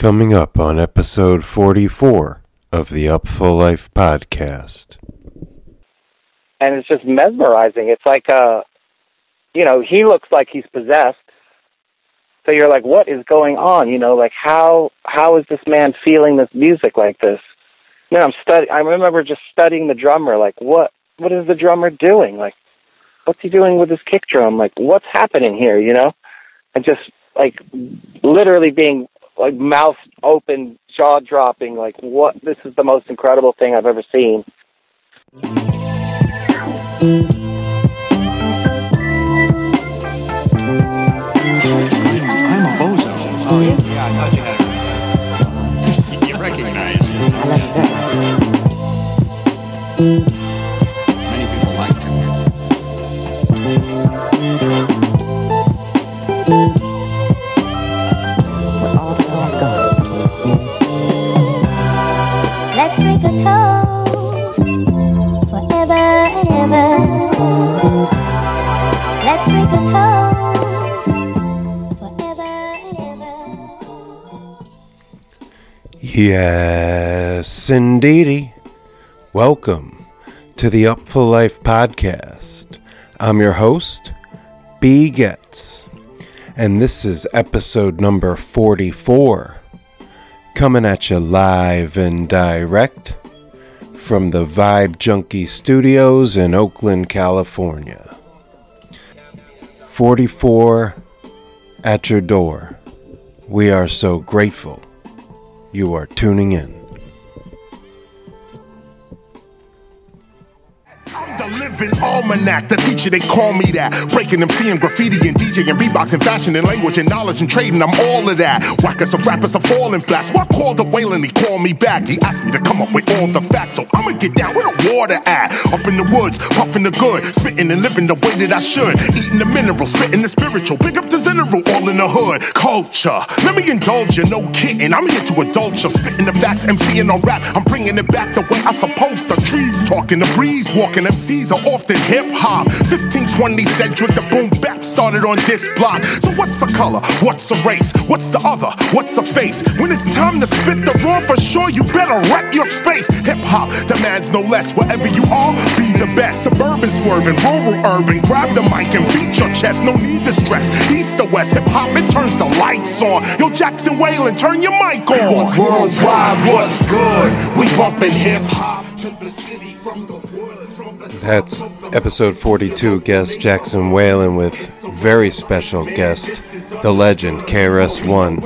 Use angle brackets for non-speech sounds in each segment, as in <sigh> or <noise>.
Coming up on episode 44 of the Up Upful Life podcast. and it's just mesmerizing. It's like uh you know, he looks like he's possessed. So you're like, what is going on? You know, like how how is this man feeling this music like this? Then I'm study I remember just studying the drummer, like what what is the drummer doing? Like what's he doing with his kick drum? Like what's happening here, you know? And just like literally being like mouth open, jaw dropping, like what this is the most incredible thing I've ever seen. I'm a bozo. Oh, yeah? Yeah, I thought you had <laughs> You recognize. I love you Yes, indeedy. Welcome to the Upful Life podcast. I'm your host, B. Getz, and this is episode number 44. Coming at you live and direct from the Vibe Junkie Studios in Oakland, California. 44 at your door. We are so grateful you are tuning in. Living almanac, the teacher, they call me that. Breaking MC seeing graffiti and DJ and beatbox fashion and language and knowledge and trading, I'm all of that. Whackers of rappers are falling flat. So I called the Whalen, he called me back. He asked me to come up with all the facts, so I'ma get down where the water at. Up in the woods, puffing the good, spitting and living the way that I should. Eating the mineral, spitting the spiritual. Big up to General, all in the hood. Culture, let me indulge you, no kidding. I'm here to indulge you, spitting the facts, MCing on rap. I'm bringing it back the way I supposed to. Trees talking, the breeze walking, MCs are often hip hop. 1520 Sedgwick, the boom bap started on this block. So what's a color? What's a race? What's the other? What's a face? When it's time to spit the raw, for sure you better rep your space. Hip hop demands no less. Wherever you are, be the best. Suburban swerving, rural urban. Grab the mic and beat your chest. No need to stress. East to west, hip hop it turns the lights on. Yo, Jackson Whalen, turn your mic on. Worldwide, what's good? We bumping hip hop to the city. From the That's episode 42, guest Jackson Whalen with very special guest, the legend KRS-One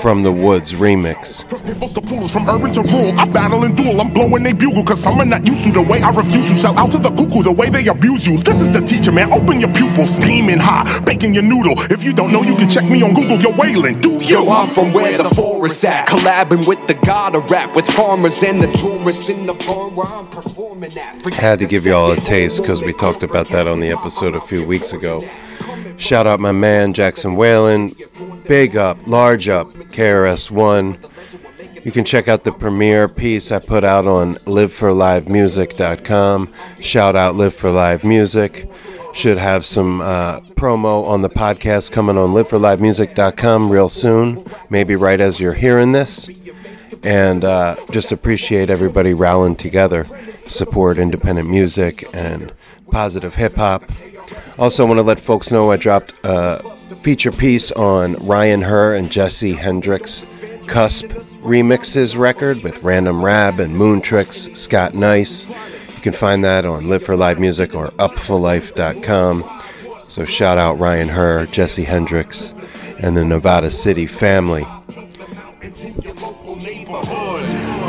from the Woods remix. From pimples to poodles, from urban to rural, I battle and duel. I'm blowing they bugle, cause some are not used to the way I refuse to sell out to the cuckoo, the way they abuse you. This is the teacher, man. Open your pupils, steaming hot, baking your noodle. If you don't know, you can check me on Google. You're wailing, do you? Yo, I'm from where the forest Collabing with the god of rap, with farmers and the tourists in the barn where I'm performing at. Forget Had to give you all a taste because we talked about that on the episode a few weeks ago. Shout out my man Jackson Whalen. Big up, large up, KRS-One. You can check out the premiere piece I put out on liveforlivemusic.com. Shout out Live for Live Music. Should have some uh, promo on the podcast coming on liveforlivemusic.com real soon, maybe right as you're hearing this. And uh, just appreciate everybody rallying together, support independent music and positive hip hop. Also, want to let folks know I dropped a feature piece on Ryan Her and Jesse Hendricks Cusp remixes record with Random Rab and Moontrix, Scott Nice. Can find that on Live for Live Music or upfullife.com. So shout out Ryan Her, Jesse Hendricks, and the Nevada City family.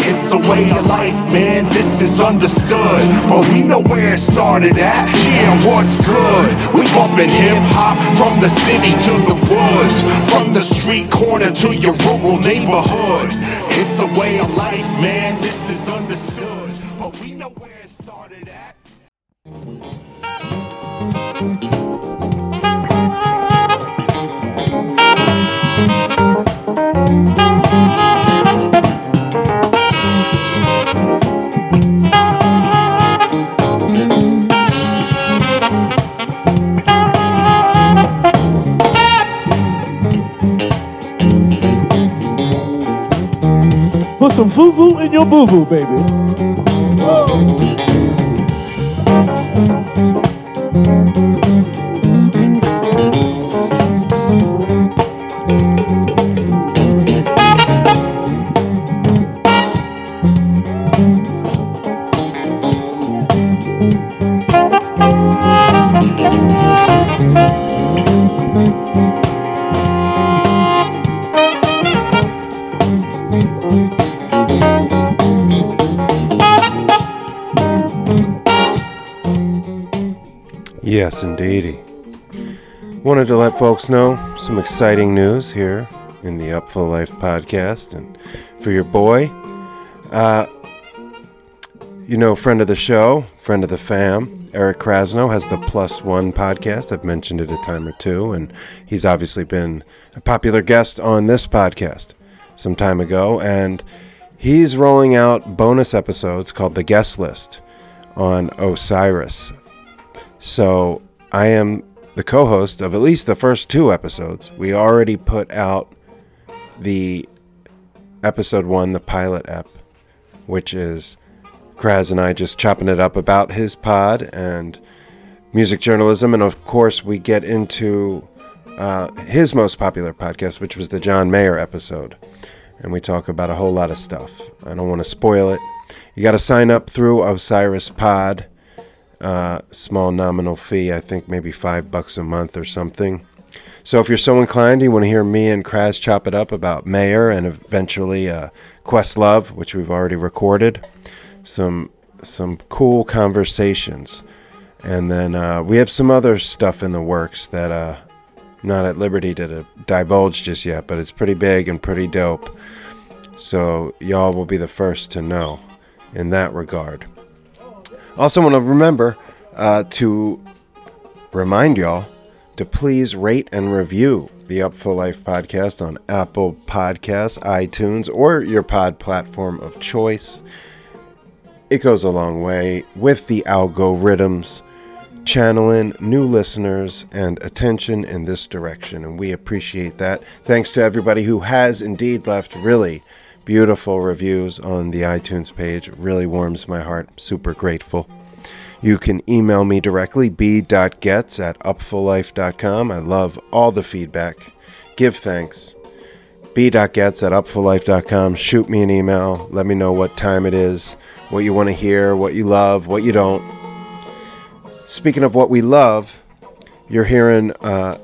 It's a way of life, man. This is understood. But we know where it started at. Yeah, what's good? We bumping hip hop from the city to the woods, from the street corner to your rural neighborhood. It's a way of life, man. Put some foo foo in your boo boo, baby. Indeedy. Wanted to let folks know some exciting news here in the Upful Life podcast, and for your boy, uh, you know, friend of the show, friend of the fam, Eric Krasno has the Plus One podcast. I've mentioned it a time or two, and he's obviously been a popular guest on this podcast some time ago, and he's rolling out bonus episodes called the Guest List on Osiris. So I am the co host of at least the first two episodes. We already put out the episode one, the pilot ep, which is Kraz and I just chopping it up about his pod and music journalism. And of course, we get into uh, his most popular podcast, which was the John Mayer episode. And we talk about a whole lot of stuff. I don't want to spoil it. You got to sign up through Osiris Pod uh, small nominal fee. I think maybe five bucks a month or something. So if you're so inclined, you want to hear me and Kraz chop it up about Mayer and eventually uh, Questlove, which we've already recorded, some some cool conversations, and then uh, we have some other stuff in the works that uh, not at liberty to divulge just yet, but it's pretty big and pretty dope. So y'all will be the first to know in that regard. Also, want to remember uh, to remind y'all to please rate and review the Upful Life podcast on Apple Podcasts, iTunes, or your pod platform of choice. It goes a long way with the algorithms channeling new listeners and attention in this direction, and we appreciate that. Thanks to everybody who has indeed left really beautiful reviews on the iTunes page. Really warms my heart. Super grateful. You can email me directly, b.getz at upfullife.com. I love all the feedback. Give thanks. b.getz at upfullife.com. Shoot me an email. Let me know what time it is, what you want to hear, what you love, what you don't. Speaking of what we love, you're hearing uh,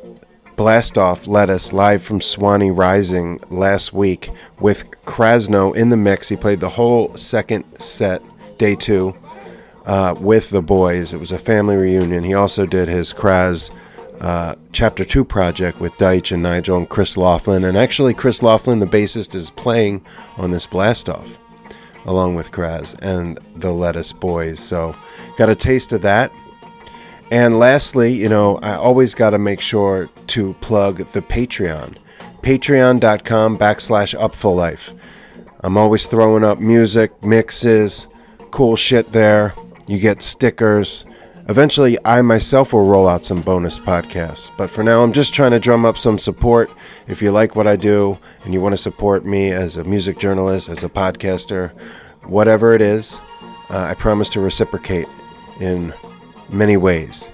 Blast Off us live from Suwannee Rising last week with Krasno in the mix. He played the whole second set, day two uh, with the boys. It was a family reunion. He also did his Kras uh, Chapter 2 project with Deitch and Nigel and Chris Loftlin. And actually, Chris Loftlin, the bassist, is playing on this blast off along with Kraz and the Lettuce Boys. So, got a taste of that. And lastly, you know, I always got to make sure to plug the Patreon. Patreon.com backslash upfullife. I'm always throwing up music, mixes, cool shit there. You get stickers. Eventually, I myself will roll out some bonus podcasts. But for now, I'm just trying to drum up some support. If you like what I do and you want to support me as a music journalist, as a podcaster, whatever it is, uh, I promise to reciprocate in many ways.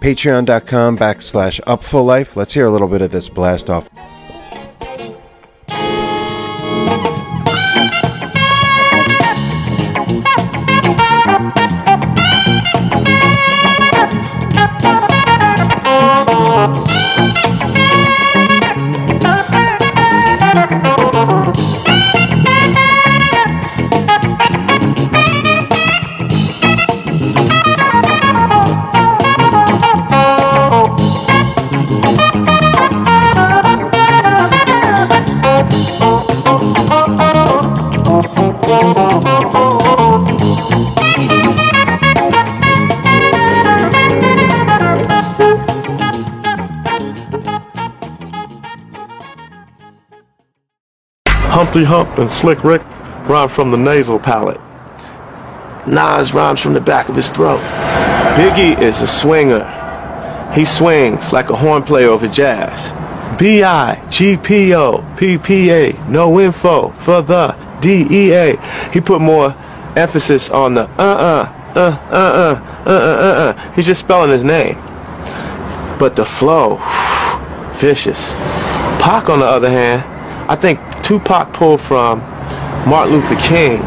Patreon.com backslash upfullife. Let's hear a little bit of this blast off. Hump and Slick Rick rhyme from the nasal palate. Nas rhymes from the back of his throat. Biggie is a swinger. He swings like a horn player over jazz. B.I., G.P.O., P.P.A., no info for the D.E.A. He put more emphasis on the uh-uh, uh, uh-uh, uh-uh, uh-uh. He's just spelling his name. But the flow, vicious. Pac, on the other hand, I think Tupac pulled from Martin Luther King,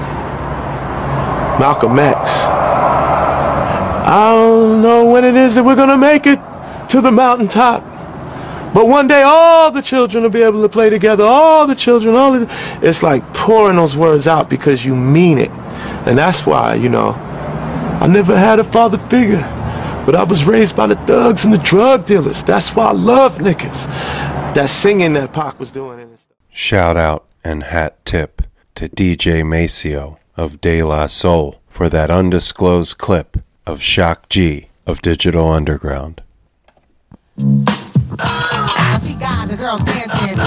Malcolm X. I don't know when it is that we're gonna make it to the mountaintop. But one day all the children will be able to play together. All the children, all the, it's like pouring those words out because you mean it. And that's why, you know, I never had a father figure. But I was raised by the thugs and the drug dealers. That's why I love niggas. That singing that Pac was doing. And stuff. Shout out and hat tip to DJ Maseo of De La Soul for that undisclosed clip of Shock G of Digital Underground. I see guys and girls dancing.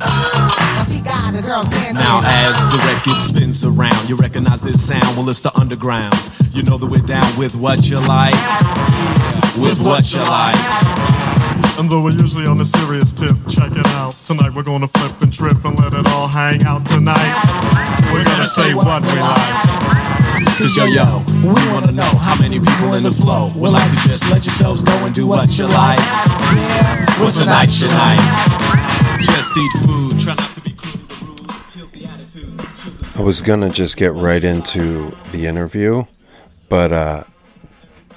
I see guys and girls dancing. Now, as the record spins around, you recognize this sound. Well, it's the underground. You know that we're down with what you like. With what you like. And though we're usually on a serious tip, check it out. Tonight we're gonna flip and trip and let it all hang out tonight. We're gonna say what we like. Cause yo, yo, we wanna know how many people in the flow would like to just let yourselves go and do what you like. What's the night you like? Just eat food, try not to be crude or rude, filthy attitude. I was gonna just get right into the interview, but uh,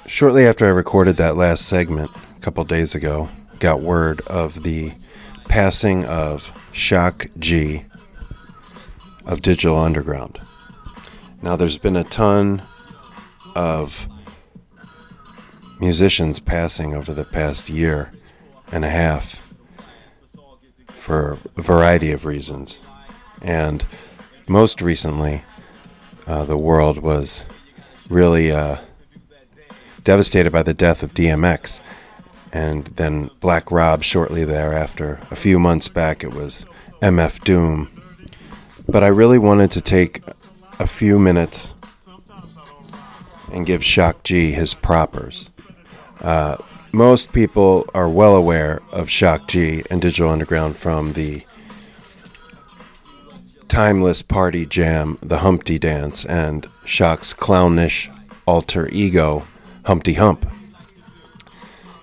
shortly after I recorded that last segment a couple days ago, got word of the passing of Shock G of Digital Underground. Now, there's been a ton of musicians passing over the past year and a half for a variety of reasons. And most recently, uh, the world was really uh, devastated by the death of DMX. And then Black Rob shortly thereafter. A few months back, it was MF Doom. But I really wanted to take a few minutes and give Shock G his propers. Uh, most people are well aware of Shock G and Digital Underground from the timeless party jam, The Humpty Dance, and Shock's clownish alter ego, Humpty Hump.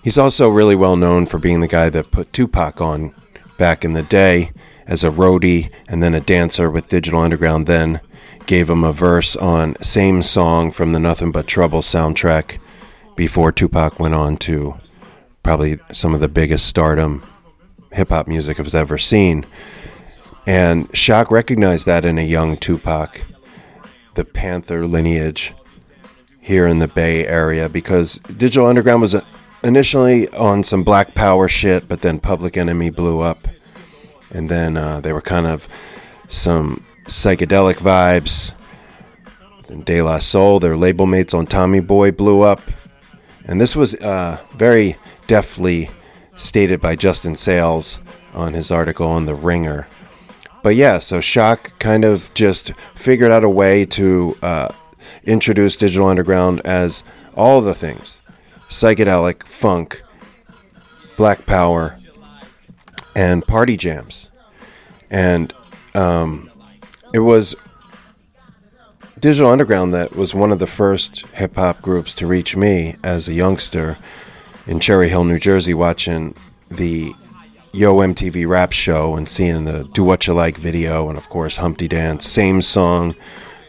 He's also really well known for being the guy that put Tupac on back in the day as a roadie and then a dancer with Digital Underground, then gave him a verse on Same Song from the Nothing But Trouble soundtrack before Tupac went on to probably some of the biggest stardom hip hop music I've ever seen. And Shock recognized that in a young Tupac, the Panther lineage here in the Bay Area, because Digital Underground was initially on some Black Power shit, but then Public Enemy blew up. And then uh, they were kind of some psychedelic vibes. And De La Soul, their label mates on Tommy Boy, blew up. And this was uh, very deftly stated by Justin Sayles on his article on The Ringer. But yeah, so Shock kind of just figured out a way to uh, introduce Digital Underground as all the things psychedelic, funk, black power, and party jams. And um, it was Digital Underground that was one of the first hip hop groups to reach me as a youngster in Cherry Hill, New Jersey, watching the Yo MTV rap show and seeing the Do What You Like video, and of course, Humpty Dance, same song,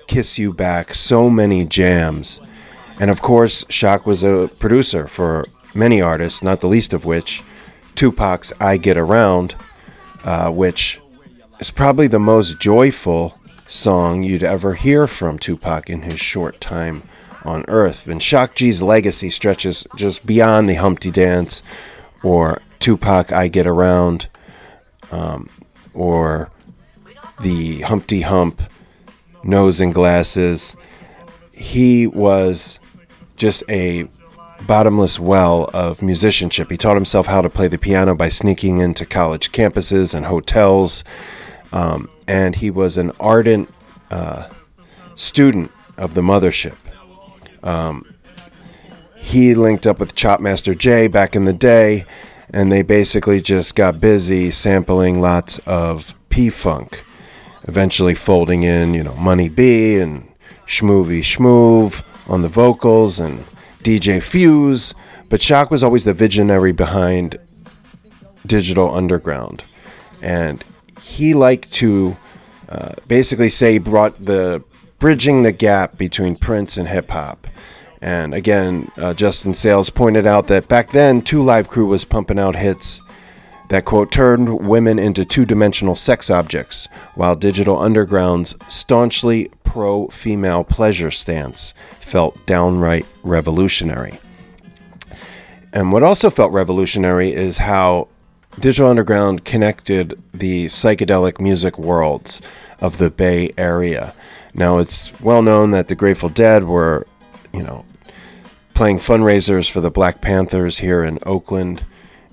Kiss You Back, so many jams. And of course, Shock was a producer for many artists, not the least of which Tupac's I Get Around, uh, which is probably the most joyful song you'd ever hear from Tupac in his short time on Earth. And Shock G's legacy stretches just beyond the Humpty Dance or Tupac I Get Around um, or the Humpty Hump Nose and Glasses. He was just a bottomless well of musicianship. He taught himself how to play the piano by sneaking into college campuses and hotels. Um, and he was an ardent uh, student of the mothership. Um, he linked up with Chopmaster J back in the day, and they basically just got busy sampling lots of P Funk. eventually folding in, you know, Money B and Schmoovy Schmoove on the vocals and DJ Fuse. But Shock was always the visionary behind Digital Underground. And he liked to uh, basically say brought the bridging the gap between Prince and hip hop. And again, uh, Justin Sayles pointed out that back then, Two Live Crew was pumping out hits that, quote, turned women into two dimensional sex objects, while Digital Underground's staunchly pro female pleasure stance felt downright revolutionary. And what also felt revolutionary is how Digital Underground connected the psychedelic music worlds of the Bay Area. Now, it's well known that the Grateful Dead were, you know, playing fundraisers for the Black Panthers here in Oakland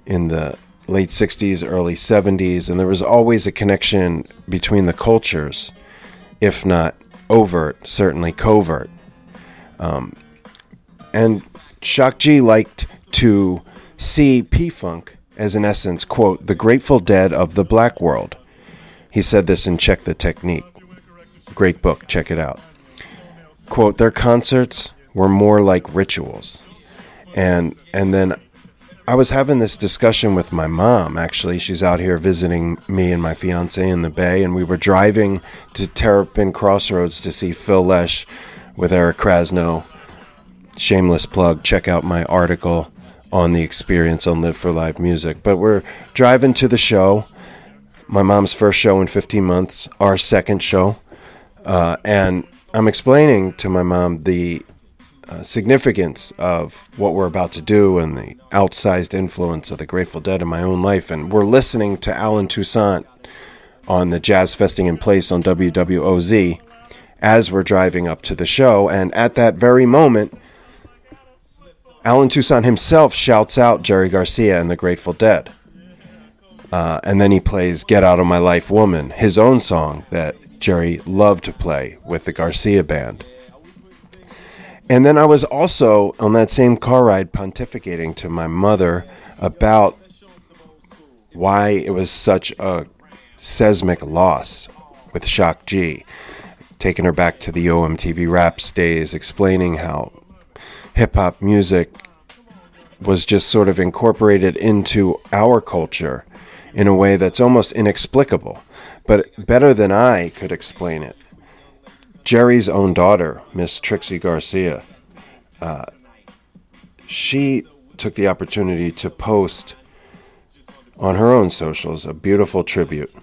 in the late 60s, early 70s, and there was always a connection between the cultures, if not overt, certainly covert. Um, and Shock G liked to see P Funk as, in essence, quote, the Grateful Dead of the black world. He said this in Check the Technique. Great book, check it out. Quote, their concerts were more like rituals. And and then I was having this discussion with my mom actually. She's out here visiting me and my fiance in the Bay and we were driving to Terrapin Crossroads to see Phil Lesh with Eric Krasno. Shameless plug, check out my article on the experience on Live for Live Music. But we're driving to the show, my mom's first show in 15 months, our second show. Uh, and I'm explaining to my mom the uh, significance of what we're about to do and the outsized influence of the Grateful Dead in my own life. And we're listening to Allen Toussaint on the Jazz Festing in Place on WWOZ as we're driving up to the show. And at that very moment, Allen Toussaint himself shouts out Jerry Garcia and the Grateful Dead. Uh, and then he plays Get Out of My Life Woman, his own song that Jerry loved to play with the Garcia band. And then I was also on that same car ride pontificating to my mother about why it was such a seismic loss with Shock G. Taking her back to the Yo MTV Raps days, explaining how hip hop music was just sort of incorporated into our culture in a way that's almost inexplicable. But better than I could explain it, Jerry's own daughter, Miss Trixie Garcia, uh, she took the opportunity to post on her own socials a beautiful tribute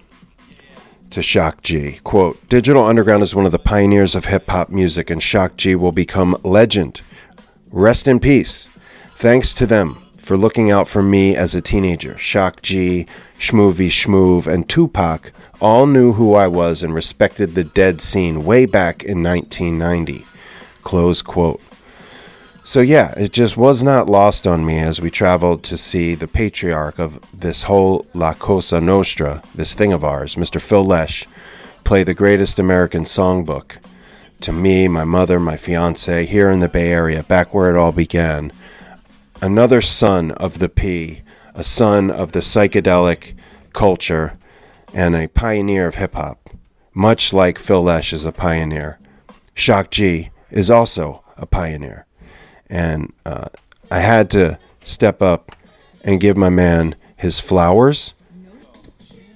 to Shock G. Quote Digital Underground is one of the pioneers of hip hop music, and Shock G will become legend. Rest in peace. Thanks to them for looking out for me as a teenager. Shock G, Schmoovy Schmoove, and Tupac all knew who I was and respected the dead scene way back in 1990. Close quote. So, yeah, it just was not lost on me as we traveled to see the patriarch of this whole La Cosa Nostra, this thing of ours, Mr. Phil Lesh, play the greatest American songbook to me, my mother, my fiance, here in the Bay Area, back where it all began. Another son of the P, a son of the psychedelic culture, and a pioneer of hip hop, much like Phil Lesh is a pioneer. Shock G is also a pioneer. And uh, I had to step up and give my man his flowers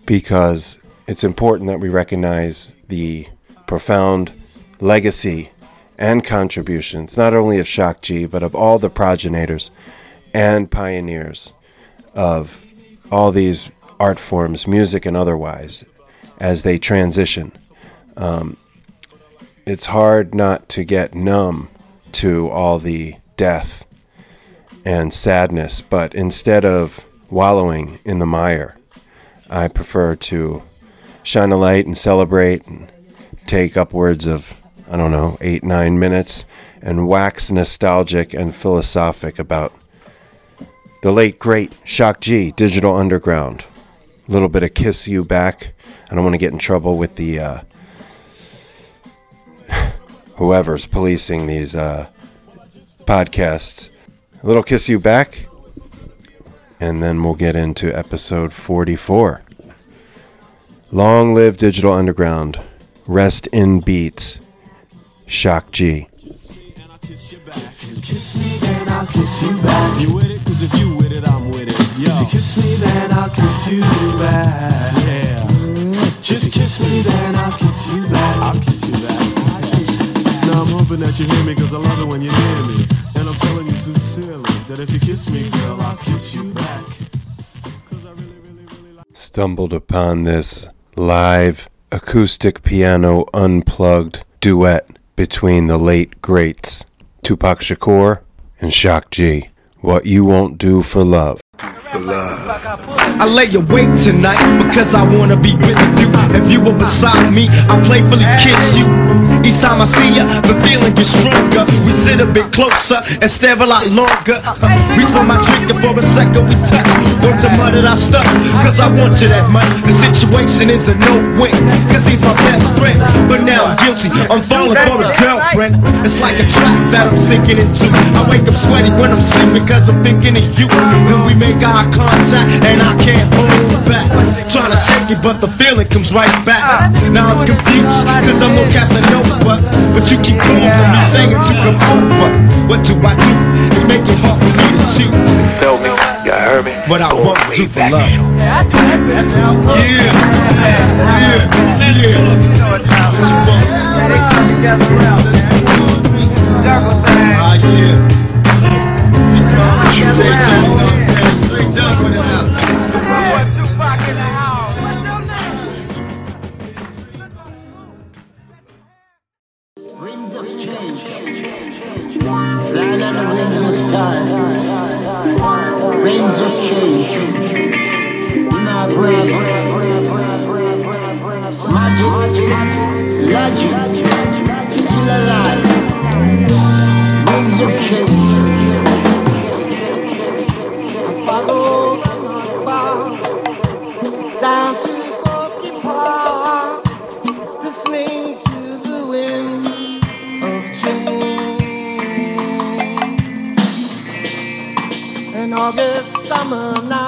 because it's important that we recognize the profound legacy and contributions, not only of Shock G, but of all the progenitors and pioneers of all these art forms, music and otherwise, as they transition. Um, it's hard not to get numb to all the death and sadness, but instead of wallowing in the mire, I prefer to shine a light and celebrate and take upwards of I don't know, eight, nine minutes and wax nostalgic and philosophic about the late, great Shock G, Digital Underground. Little bit of Kiss You Back. I don't want to get in trouble with the uh, <sighs> whoever's policing these uh, podcasts. A little Kiss You Back. And then we'll get into episode 44. Long live Digital Underground. Rest in beats. Shock G. Kiss me, then I'll kiss you back. You with it? Cause if you with it, I'm. You kiss me, then I'll kiss you back. Yeah. Just kiss me, then I'll kiss you back. I'll kiss you back. Now I'm hoping that you hear me because I love it when you hear me. And I'm telling you sincerely that if you kiss me, girl, I'll kiss you back. Stumbled upon this live acoustic piano unplugged duet between the late greats Tupac Shakur and Shock G. What you won't do for love. I lay awake tonight because I wanna be with you. If you were beside me, I playfully kiss you. Each time I see ya, the feeling gets stronger. We sit a bit closer and stare a lot longer. Uh, reach for my and for a second we touch. Want to murder our stuff, cause I want you that much. The situation is a no-win, cause he's my best friend. But now I'm guilty, I'm falling for his girlfriend. It's like a trap that I'm sinking into. I wake up sweaty when I'm sleeping cause I'm thinking of you. Then we make eye contact and I can't hold back. Trying to shake it, but the feeling comes right back. Now I'm confused, cause I'm no Casanova. But you keep calling me saying to come over. What do I do? It make it hard for me to choose. Tell me, you heard me? What I want to do for love. Yeah, I do that bitch now. Yeah, yeah, yeah. What you want? Ah, yeah. Straight talk, know what I'm saying? Straight talk with it out. Still alive. Of change. Follow the down to Park, listening to the winds of change. An August summer night,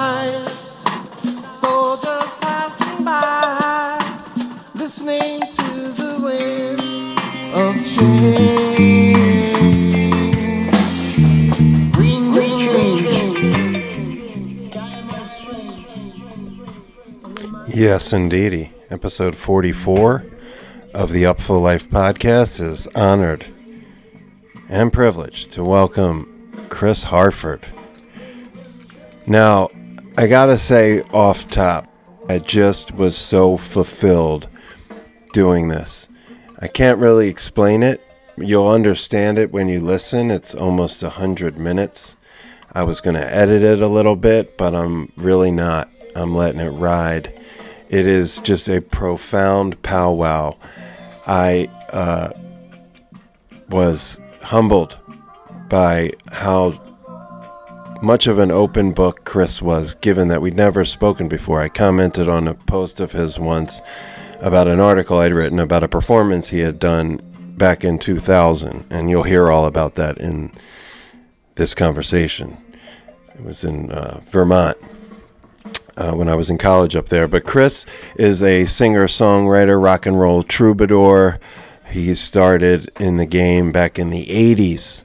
Yes, indeedy. Episode 44 of the Upful Life podcast is honored and privileged to welcome Chris Harford. Now, I gotta say off top, I just was so fulfilled doing this. I can't really explain it. You'll understand it when you listen. It's almost a hundred minutes. I was gonna edit it a little bit, but I'm really not. I'm letting it ride. It is just a profound powwow. I uh, was humbled by how much of an open book Chris was, given that we'd never spoken before. I commented on a post of his once about an article I'd written about a performance he had done back in 2000, and you'll hear all about that in this conversation. It was in uh, Vermont uh, when I was in college up there. But Chris is a singer, songwriter, rock and roll troubadour. He started in the game back in the 80s.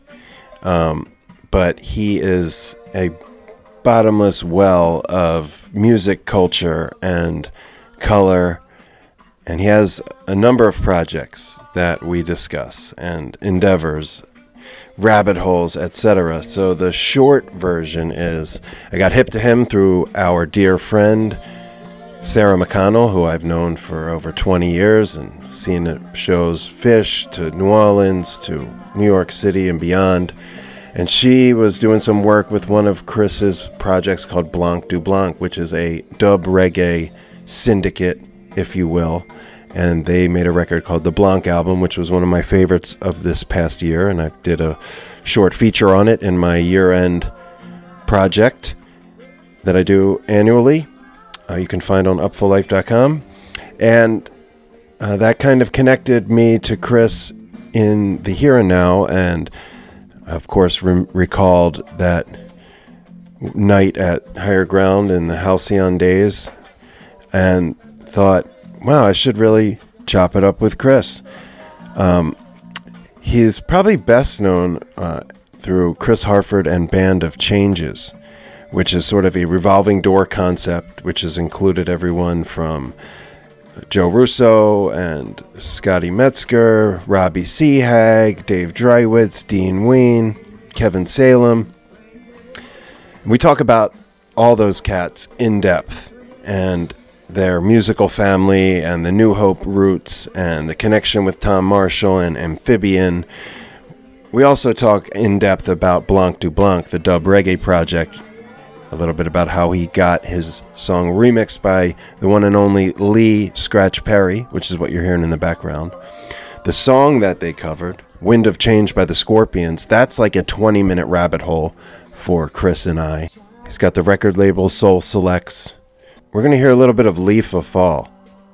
Um, but he is a bottomless well of music culture and color. And he has a number of projects that we discuss and endeavors rabbit holes, etc. So the short version is I got hip to him through our dear friend Sarah McConnell, who I've known for over 20 years and seen at shows Phish to New Orleans to New York City and beyond. And she was doing some work with one of Chris's projects called BlancDUBlanc, which is a dub reggae syndicate, if you will and they made a record called the Blanc album, which was one of my favorites of this past year, and I did a short feature on it in my year-end project that I do annually. Uh, you can find on upfullife.com, and uh, that kind of connected me to Chris in the here and now, and of course re- recalled that night at Higher Ground in the Halcyon days, and thought wow, I should really chop it up with Chris. Um, he's probably best known uh, through Chris Harford and Band of Changes, which is sort of a revolving door concept, which has included everyone from Joe Russo and Scotty Metzger, Robbie Seahag, Dave Dreiwitz, Dean Ween, Kevin Salem. We talk about all those cats in depth and their musical family and the New Hope roots and the connection with Tom Marshall and Amfibian. We also talk in depth about BlancDUBlanc, the dub reggae project, a little bit about how he got his song remixed by the one and only Lee Scratch Perry, which is what you're hearing in the background. The song that they covered, Wind of Change by the Scorpions, that's like a 20 minute rabbit hole for Chris and I. He's got the record label Soul Selects. We're going to hear a little bit of Leaf of Fall,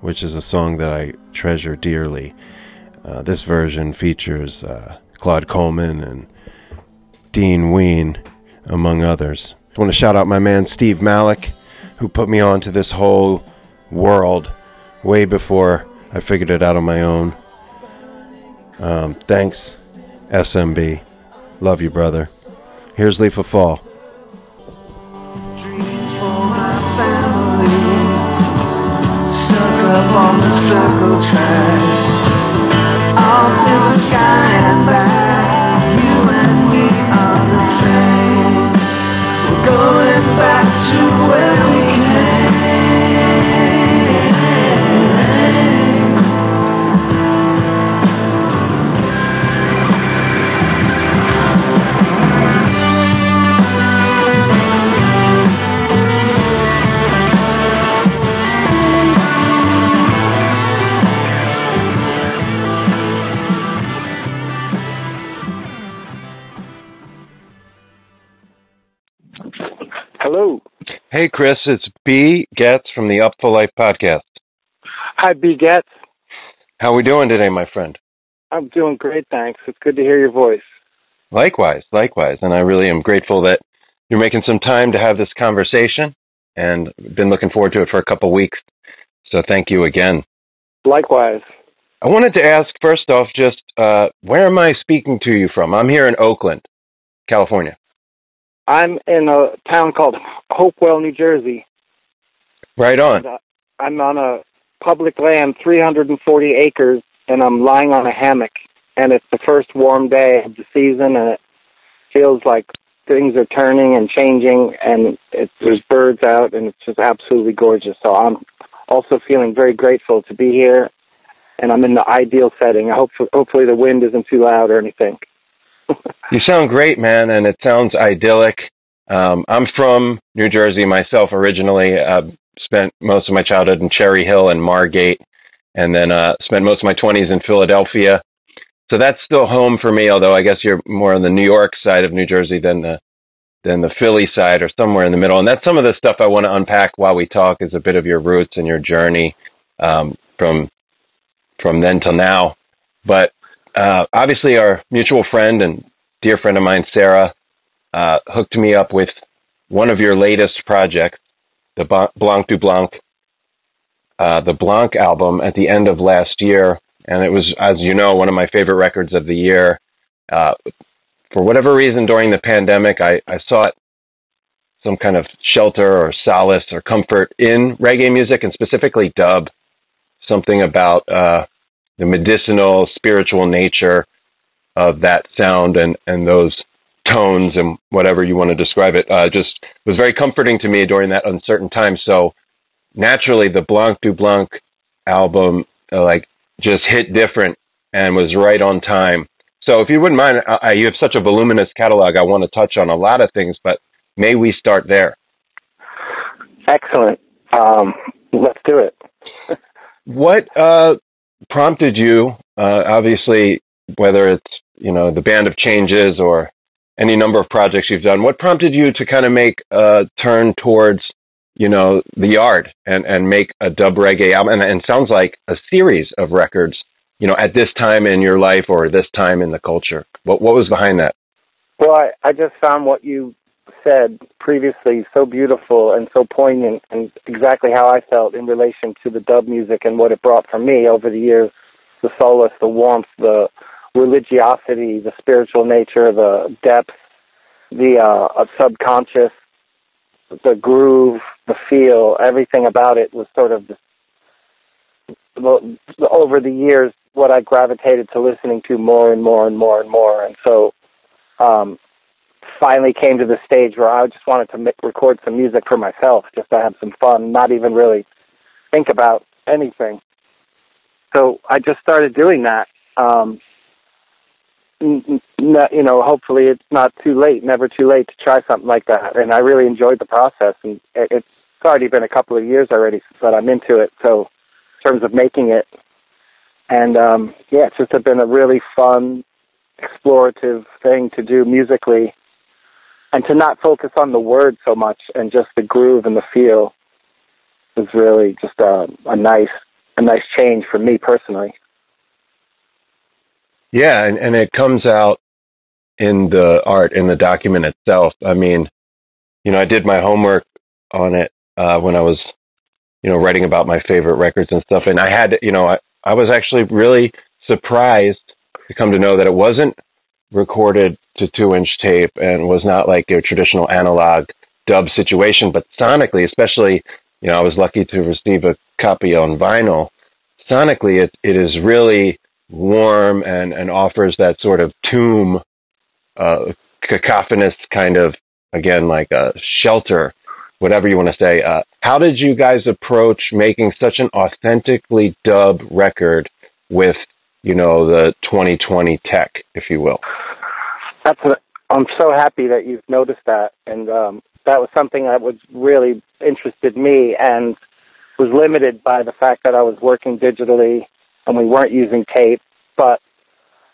which is a song that I treasure dearly. Uh, this version features uh, Claude Coleman and Dean Ween, among others. I want to shout out my man Steve Malik, who put me on to this whole world way before I figured it out on my own. Um, thanks, SMB. Love you, brother. Here's Leaf of Fall. On the circle track. To the sky and back. You and me are the same. We're going back to where Hey, Chris, it's B. Getz from the Upful Life podcast. Hi, B. Getz. How are we doing today, my friend? I'm doing great, thanks. It's good to hear your voice. Likewise, likewise. And I really am grateful that you're making some time to have this conversation and been looking forward to it for a couple weeks. So thank you again. Likewise. I wanted to ask first off just uh, where am I speaking to you from? I'm here in Oakland, California. I'm in a town called Hopewell, New Jersey. Right on. And, uh, I'm on a public land, 340 acres, and I'm lying on a hammock. And it's the first warm day of the season, and it feels like things are turning and changing, and it, there's birds out, and it's just absolutely gorgeous. So I'm also feeling very grateful to be here, and I'm in the ideal setting. I hope hopefully the wind isn't too loud or anything. You sound great, man, and it sounds idyllic. Um, I'm from New Jersey myself originally. Uh, spent most of my childhood in Cherry Hill and Margate, and then uh, spent most of my 20s in Philadelphia. So that's still home for me. Although I guess you're more on the New York side of New Jersey than the than the Philly side, or somewhere in the middle. And that's some of the stuff I want to unpack while we talk. Is a bit of your roots and your journey um, from from then till now. But uh, obviously, our mutual friend and dear friend of mine, Sarah, uh, hooked me up with one of your latest projects, the BlancDUBlanc, uh, the Blanc album at the end of last year. And it was, as you know, one of my favorite records of the year. Uh, for whatever reason, during the pandemic, I, I sought some kind of shelter or solace or comfort in reggae music and specifically dub. Something about uh, the medicinal, spiritual nature of that sound and, and those tones and whatever you want to describe it uh, just was very comforting to me during that uncertain time. So naturally, the BlancDUBlanc album uh, like just hit different and was right on time. So if you wouldn't mind, I, you have such a voluminous catalog. I want to touch on a lot of things, but may we start there? Excellent. Um, let's do it. <laughs> What uh, prompted you? Uh, obviously, whether it's you know the Band of Changes or any number of projects you've done, what prompted you to kind of make a turn towards you know the yard and and make a dub reggae album? And, and sounds like a series of records. You know, at this time in your life or this time in the culture. What what was behind that? Well, I, I just found what you said previously so beautiful and so poignant and exactly how I felt in relation to the dub music and what it brought for me over the years the solace, the warmth, the religiosity, the spiritual nature, the depth, the uh, subconscious, the groove, the feel, everything about it was sort of over the years what I gravitated to listening to more and more and more and more. And so um, finally came to the stage where I just wanted to make, record some music for myself, just to have some fun, not even really think about anything. So I just started doing that. Um, n- n- you know, hopefully it's not too late, never too late to try something like that. And I really enjoyed the process, and it- it's already been a couple of years already that I'm into it. So, in terms of making it, and um, yeah, it's just been a really fun, explorative thing to do musically, and to not focus on the word so much and just the groove and the feel was really just a, a nice, a nice change for me personally. Yeah, and, and it comes out in the art in the document itself. I mean, you know, I did my homework on it uh, when I was, you know, writing about my favorite records and stuff, and I had, you know, I, I was actually really surprised to come to know that it wasn't recorded to two inch tape and was not like a traditional analog dub situation, but sonically, especially, you know, I was lucky to receive a copy on vinyl. Sonically, it, it is really warm and, and offers that sort of tomb, uh, cacophonous kind of, again, like a shelter, whatever you want to say. Uh, how did you guys approach making such an authentically dub record with, you know, the 2020 tech, if you will? That's what, I'm so happy that you've noticed that, and um, that was something that was really interested me and was limited by the fact that I was working digitally and we weren't using tape. But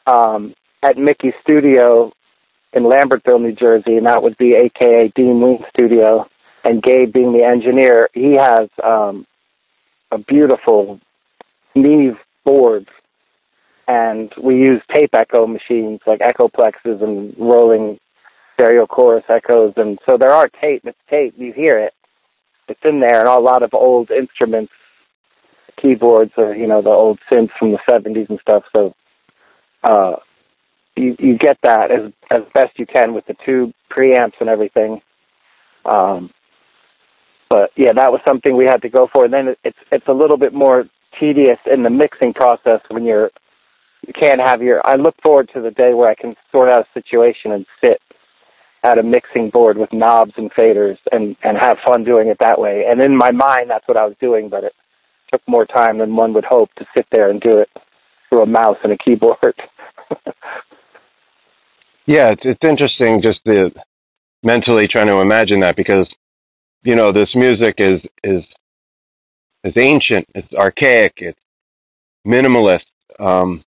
um, at Mickey's studio in Lambertville, New Jersey, and that would be AKA Dean Ween Studio, and Gabe being the engineer, he has um, a beautiful Neve board and we use tape echo machines like Echoplexes and rolling stereo chorus echoes, and so there are tape. It's tape. You hear it. It's in there, and a lot of old instruments, keyboards, or you know the old synths from the '70s and stuff. So uh, you you get that as as best you can with the two preamps and everything. Um, but yeah, that was something we had to go for. And then it, it's it's a little bit more tedious in the mixing process when you're you can't have your. I look forward to the day where I can sort out a situation and sit at a mixing board with knobs and faders and and have fun doing it that way. And in my mind, that's what I was doing, but it took more time than one would hope to sit there and do it through a mouse and a keyboard. <laughs> Yeah, it's it's interesting just the mentally trying to imagine that because you know this music is is is ancient, it's archaic, it's minimalist. Um,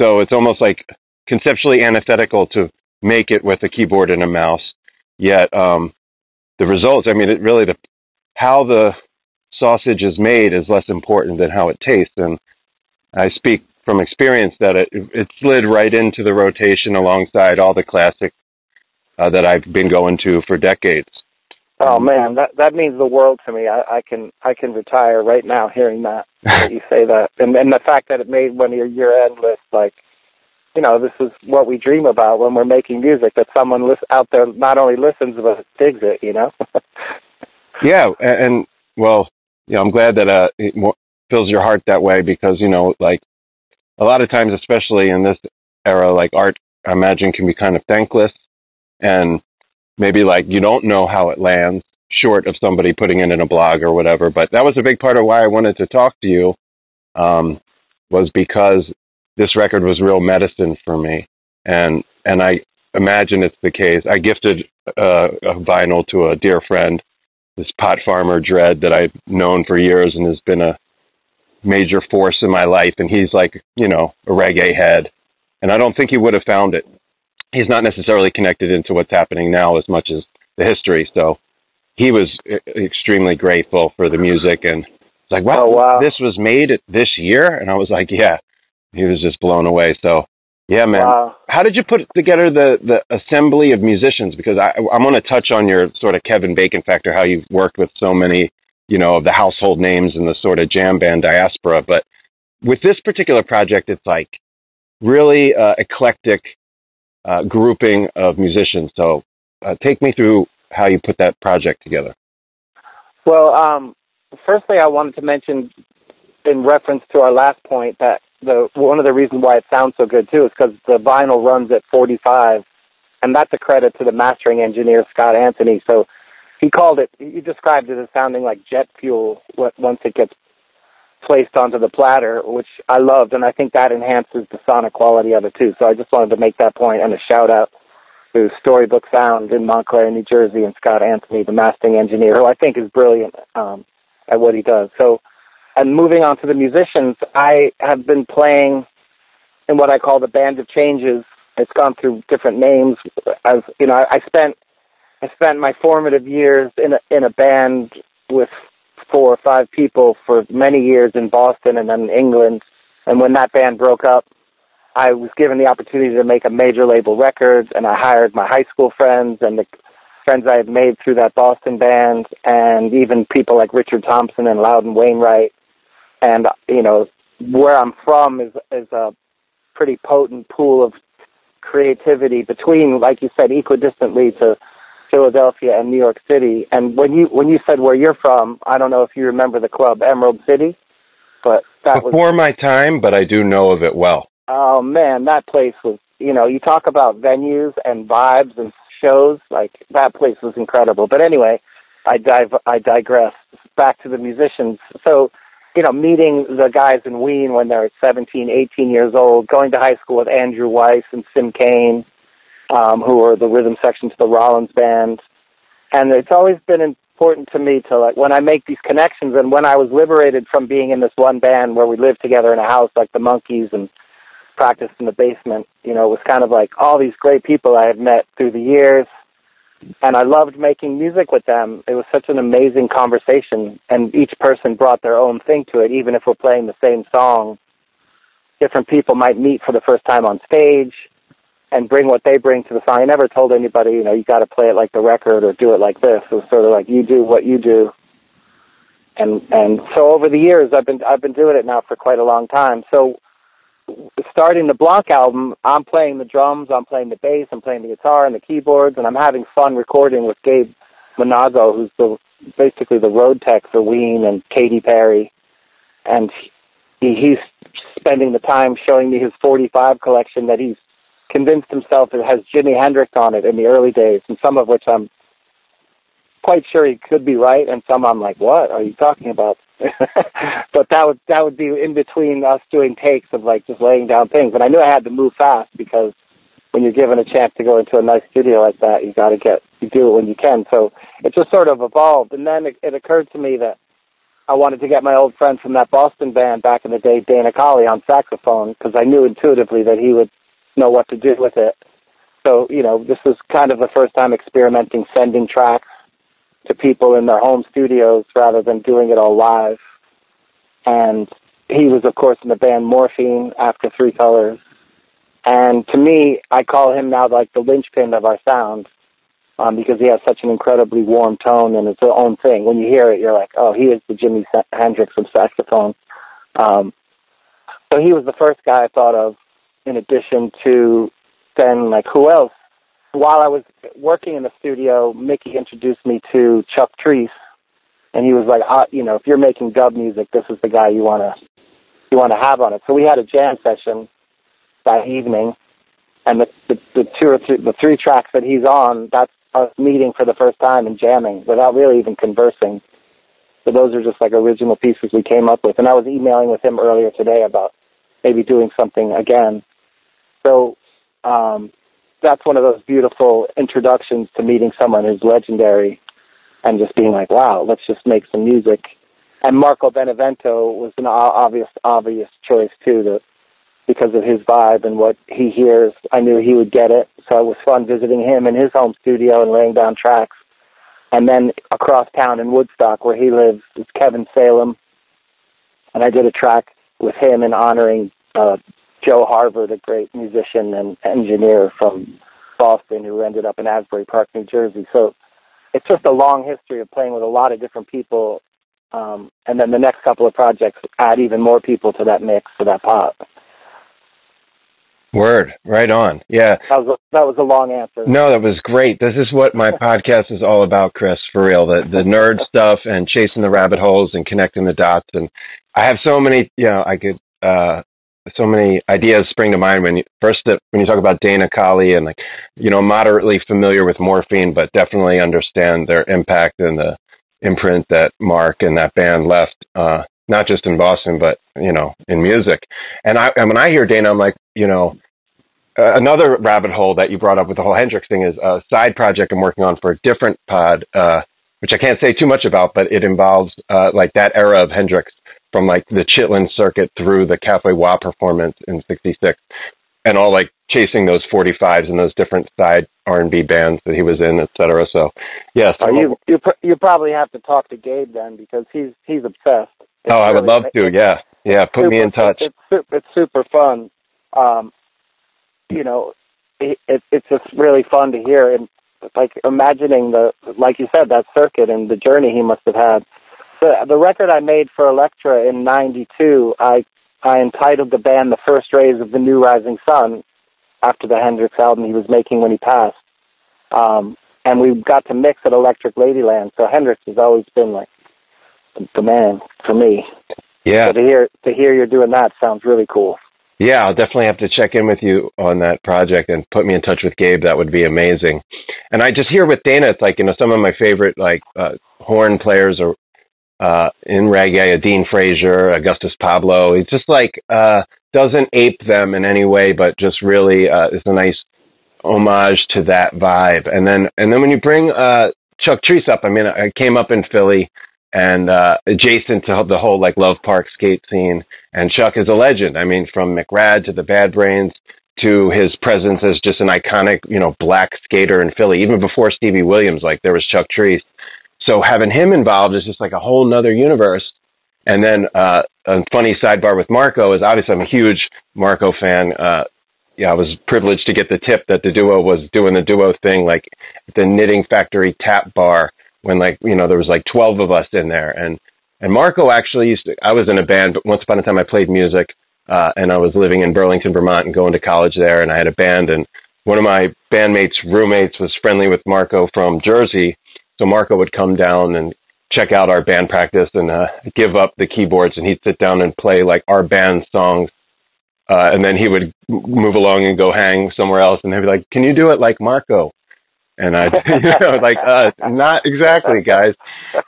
so it's almost like conceptually antithetical to make it with a keyboard and a mouse. Yet um, the results, I mean, it really the how the sausage is made is less important than how it tastes. And I speak from experience that it it slid right into the rotation alongside all the classics uh, that I've been going to for decades. Oh man, that that means the world to me. I, I can I can retire right now hearing that, <laughs> that you say that, and and the fact that it made one of your year end lists. Like, you know, this is what we dream about when we're making music. That someone lis- out there not only listens but digs it. You know. <laughs> Yeah, and, and well, you know, I'm glad that uh, it fills your heart that way because you know, like a lot of times, especially in this era, like art, I imagine can be kind of thankless, and maybe like you don't know how it lands, short of somebody putting it in a blog or whatever. But that was a big part of why I wanted to talk to you, um, was because this record was real medicine for me, and and I imagine it's the case. I gifted uh, a vinyl to a dear friend this pot farmer dread that I've known for years and has been a major force in my life. And he's like, you know, a reggae head. And I don't think he would have found it. He's not necessarily connected into what's happening now as much as the history. So he was extremely grateful for the music and it's like, wow, Oh, wow. this was made this year. And I was like, yeah, he was just blown away. So Yeah, man. Wow. How did you put together the the assembly of musicians? Because I I'm going to touch on your sort of Kevin Bacon factor, how you've worked with so many, you know, of the household names in the sort of jam band diaspora. But with this particular project, it's like really uh, eclectic uh, grouping of musicians. So uh, take me through how you put that project together. Well, um, firstly, I wanted to mention, in reference to our last point, that the one of the reasons why it sounds so good too is because the vinyl runs at 45, and that's a credit to the mastering engineer Scott Anthony. So he called it, he described it as sounding like jet fuel once it gets placed onto the platter, which I loved, and I think that enhances the sonic quality of it too. So I just wanted to make that point and a shout out to Storybook Sound in Montclair, New Jersey, and Scott Anthony, the mastering engineer, who I think is brilliant um, at what he does. So, and moving on to the musicians, I have been playing in what I call the Band of Changes. It's gone through different names. As you know, I, I spent I spent my formative years in a in a band with four or five people for many years in Boston and then England. And when that band broke up, I was given the opportunity to make a major label record, and I hired my high school friends and the friends I had made through that Boston band, and even people like Richard Thompson and Loudon Wainwright. And you know, where I'm from is is a pretty potent pool of creativity between, like you said, equidistantly to Philadelphia and New York City. And when you when you said where you're from, I don't know if you remember the club Emerald City, but that was Before my time, but I do know of it well. Oh man, that place was. You know, you talk about venues and vibes and shows. Like that place was incredible. But anyway, I dive. I digress. Back to the musicians. So, you know, meeting the guys in Ween when they're 17, 18 years old, going to high school with Andrew Weiss and Sim Cain, um, who are the rhythm section to the Rollins band, and it's always been important to me to like when I make these connections and when I was liberated from being in this one band where we lived together in a house like the Monkees and practiced in the basement. You know, it was kind of like all these great people I had met through the years, and I loved making music with them. It was such an amazing conversation, and each person brought their own thing to it. Even if we're playing the same song, different people might meet for the first time on stage and bring what they bring to the song. I never told anybody, you know, you got to play it like the record or do it like this. It was sort of like you do what you do. And and so over the years, I've been I've been doing it now for quite a long time. So starting the Blanc album, I'm playing the drums, I'm playing the bass, I'm playing the guitar and the keyboards, and I'm having fun recording with Gabe Monago, who's the basically the road tech for Ween and Katy Perry, and he, he's spending the time showing me his 45 collection that he's convinced himself it has Jimi Hendrix on it in the early days, and some of which I'm quite sure he could be right, and some I'm like, what are you talking about? <laughs> but that would that would be in between us doing takes of like just laying down things. And I knew I had to move fast because when you're given a chance to go into a nice studio like that, you got to get you do it when you can. So it just sort of evolved, and then it, it occurred to me that I wanted to get my old friend from that Boston band back in the day, Dana Colley, on saxophone because I knew intuitively that he would know what to do with it. So you know, this was kind of the first time experimenting, sending tracks to people in their home studios rather than doing it all live. And he was, of course, in the band Morphine after Three Colors. And to me, I call him now like the linchpin of our sound um, because he has such an incredibly warm tone and it's his own thing. When you hear it, you're like, oh, he is the Jimi Hendrix of saxophone. Um, so he was the first guy I thought of in addition to then, like, who else? while I was working in the studio, Mickey introduced me to Chuck Treece, and he was like, uh, you know, if you're making dub music, this is the guy you want to you want to have on it. So we had a jam session that evening, and the, the the two or three the three tracks that he's on, that's us meeting for the first time and jamming without really even conversing. So those are just like original pieces we came up with, and I was emailing with him earlier today about maybe doing something again. So um, that's one of those beautiful introductions to meeting someone who's legendary and just being like, wow, let's just make some music. And Marco Benevento was an obvious, obvious choice too, to, because of his vibe and what he hears. I knew he would get it, so it was fun visiting him in his home studio and laying down tracks. And then across town in Woodstock, where he lives, is Kevin Salem, and I did a track with him in honoring uh, Joe Harvard, a great musician and engineer from Boston, who ended up in Asbury Park, New Jersey. So it's just a long history of playing with a lot of different people. Um, and then the next couple of projects add even more people to that mix, to that pot. Word, right on. Yeah. That was a, that was a long answer. No, that was great. This is what my <laughs> podcast is all about, Chris, for real. The the nerd stuff and chasing the rabbit holes and connecting the dots and I have so many, you know, I could uh so many ideas spring to mind when you first when you talk about Dana Colley and like you know moderately familiar with morphine but definitely understand their impact and the imprint that Mark and that band left uh not just in Boston but you know in music. And I and when I hear Dana I'm like you know another rabbit hole that you brought up with the whole Hendrix thing is a side project I'm working on for a different pod uh which I can't say too much about but it involves uh like that era of Hendrix from like the Chitlin circuit through the Cafe Wha performance in '66, and all like chasing those 45s and those different side R&B bands that he was in, et cetera. So, yes. Uh, you you pr- you probably have to talk to Gabe then because he's he's obsessed. oh, I would love to. Yeah, yeah. Put me in touch. It's su- it's super fun. Um, you know, it, it it's just really fun to hear and like imagining the like you said that circuit and the journey he must have had. The the record I made for Elektra in '92, I I entitled the band "The First Rays of the New Rising Sun," after the Hendrix album he was making when he passed. Um, and we got to mix at Electric Ladyland, so Hendrix has always been like the, the man for me. Yeah. So to hear to hear you're doing that sounds really cool. Yeah, I'll definitely have to check in with you on that project and put me in touch with Gabe. That would be amazing. And I just hear with Dana, it's like you know some of my favorite like uh, horn players are uh, in reggae, Dean Fraser, Augustus Pablo. He's just like uh, doesn't ape them in any way, but just really uh, is a nice homage to that vibe. And then and then when you bring uh, Chuck Treece up, I mean, I came up in Philly and uh, adjacent to the whole like Love Park skate scene. And Chuck is a legend. I mean, from McRad to the Bad Brains to his presence as just an iconic, you know, black skater in Philly. Even before Stevie Williams, like there was Chuck Treece. So having him involved is just like a whole nother universe. And then uh, a funny sidebar with Marco is obviously I'm a huge Marco fan. Uh, yeah, I was privileged to get the tip that the duo was doing the duo thing, like the Knitting Factory Tap Bar, when like you know there was like twelve of us in there, and and Marco actually used to. I was in a band, but once upon a time I played music, uh, and I was living in Burlington, Vermont, and going to college there, and I had a band, and one of my bandmates' roommates was friendly with Marco from Jersey, so Marco would come down and check out our band practice and uh, give up the keyboards, and he'd sit down and play like our band songs. Uh, and then he would move along and go hang somewhere else, and they'd be like, "Can you do it like Marco?" And I, <laughs> you know, like, uh, not exactly, guys,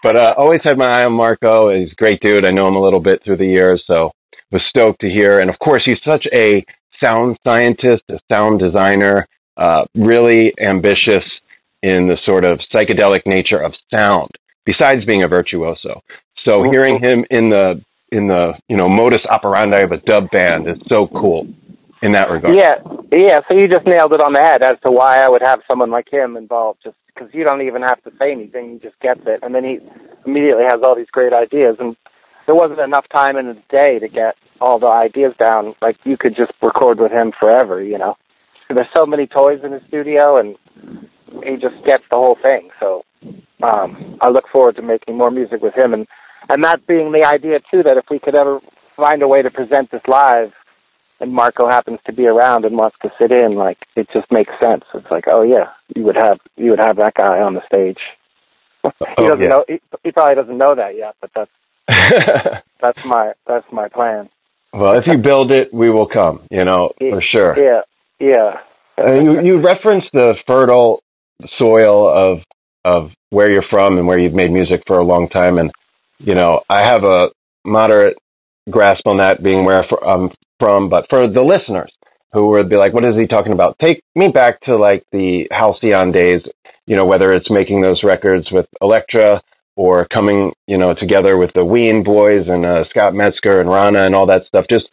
but uh, always had my eye on Marco. He's a great dude. I know him a little bit through the years, so was stoked to hear. And of course, he's such a sound scientist, a sound designer, uh, really ambitious in the sort of psychedelic nature of sound. Besides being a virtuoso, so mm-hmm. hearing him in the in the you know modus operandi of a dub band is so cool in that regard. Yeah, yeah. So you just nailed it on the head as to why I would have someone like him involved, just because you don't even have to say anything; he just gets it, and then he immediately has all these great ideas. And there wasn't enough time in the day to get all the ideas down. Like you could just record with him forever, you know. There's so many toys in his studio, and he just gets the whole thing. So um, I look forward to making more music with him, and and that being the idea too. That if we could ever find a way to present this live, and Marco happens to be around and wants to sit in, like it just makes sense. It's like, oh yeah, you would have you would have that guy on the stage. he Oh, doesn't yeah. know. He, he probably doesn't know that yet, but that's <laughs> that's my that's my plan. Well, if you build it, we will come. You know, for sure. Yeah, yeah. Uh, you you referenced the fertile soil of of where you're from and where you've made music for a long time, and you know I have a moderate grasp on that, being where I'm from. But for the listeners who would be like, "What is he talking about?" Take me back to like the Halcyon days. You know, whether it's making those records with Elektra or coming, you know, together with the Ween boys and uh, Scott Metzger and Rana and all that stuff. Just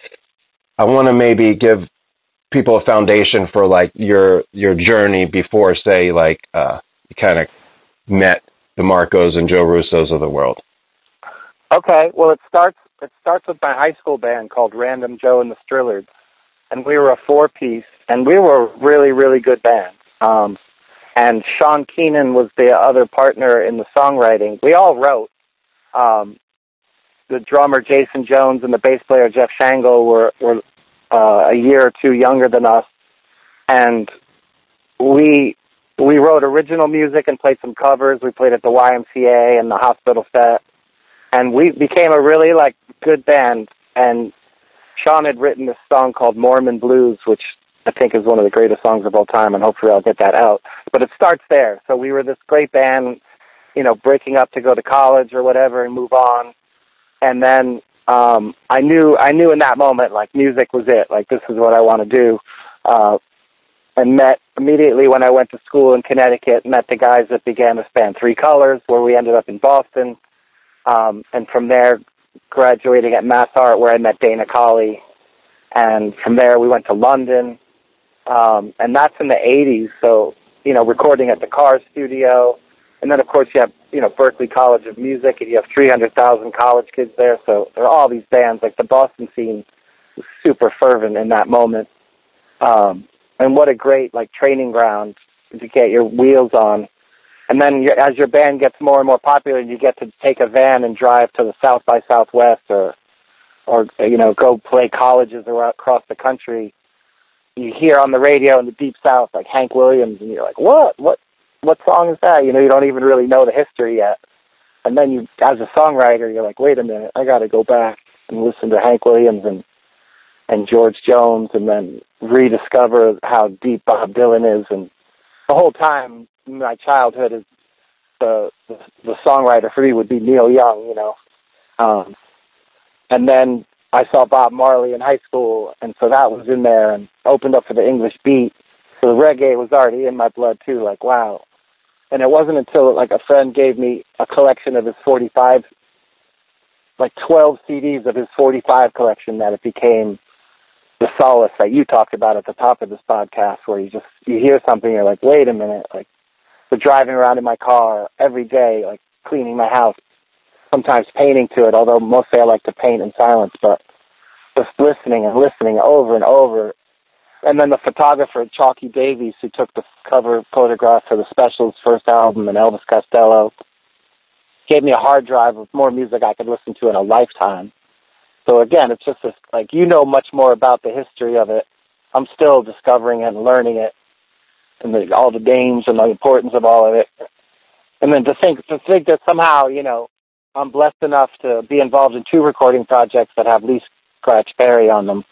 I want to maybe give people a foundation for like your your journey before say like uh you kind of met the Marcos and Joe Russos of the world. Okay, well it starts it starts with my high school band called Random Joe and the Strillards. and we were a four piece, and we were a really really good band. Um, and Sean Keenan was the other partner in the songwriting. We all wrote. Um, the drummer Jason Jones and the bass player Jeff Shangle were were uh, a year or two younger than us, and we we wrote original music and played some covers. We played at the YMCA and the Hospital Set, and we became a really like good band. And Sean had written this song called Mormon Blues, which I think is one of the greatest songs of all time, and hopefully I'll get that out. But it starts there. So we were this great band, you know, breaking up to go to college or whatever and move on. And then um I knew I knew in that moment like music was it. Like this is what I want to do. Uh and met immediately when I went to school in Connecticut, met the guys that began the band Three Colors, where we ended up in Boston. Um, and from there, graduating at Mass Art, where I met Dana Colley. And from there, we went to London. Um, and that's in the 80s, so, you know, recording at the Car Studio. And then, of course, you have, you know, Berklee College of Music, and you have 300,000 college kids there. So there are all these bands. Like the Boston scene was super fervent in that moment. Um, and what a great like training ground to get your wheels on. And then as your band gets more and more popular, you get to take a van and drive to the South by Southwest, or or you know go play colleges across the country. You hear on the radio in the deep South like Hank Williams, and you're like, what, what, what song is that? You know, you don't even really know the history yet. And then you, as a songwriter, you're like, wait a minute, I got to go back and listen to Hank Williams and and George Jones, and then rediscover how deep Bob Dylan is. And the whole time, my childhood is the the, the songwriter for me would be Neil Young, you know. Um, and then I saw Bob Marley in high school, and so that was in there, and opened up for the English beat. So the reggae was already in my blood too. Like wow. And it wasn't until like a friend gave me a collection of his 45 like 12 CDs of his 45 collection that it became the solace that you talked about at the top of this podcast, where you just you hear something, you're like, wait a minute, like we're driving around in my car every day, like cleaning my house, sometimes painting to it. Although mostly I like to paint in silence, but just listening and listening over and over. And then the photographer Chalkie Davies, who took the cover photograph for the Specials' first album, and Elvis Costello, gave me a hard drive of more music I could listen to in a lifetime. So again, it's just this, like you know much more about the history of it. I'm still discovering it and learning it, and the, all the names and the importance of all of it. And then to think to think that somehow you know I'm blessed enough to be involved in two recording projects that have Lee Scratch Perry on them.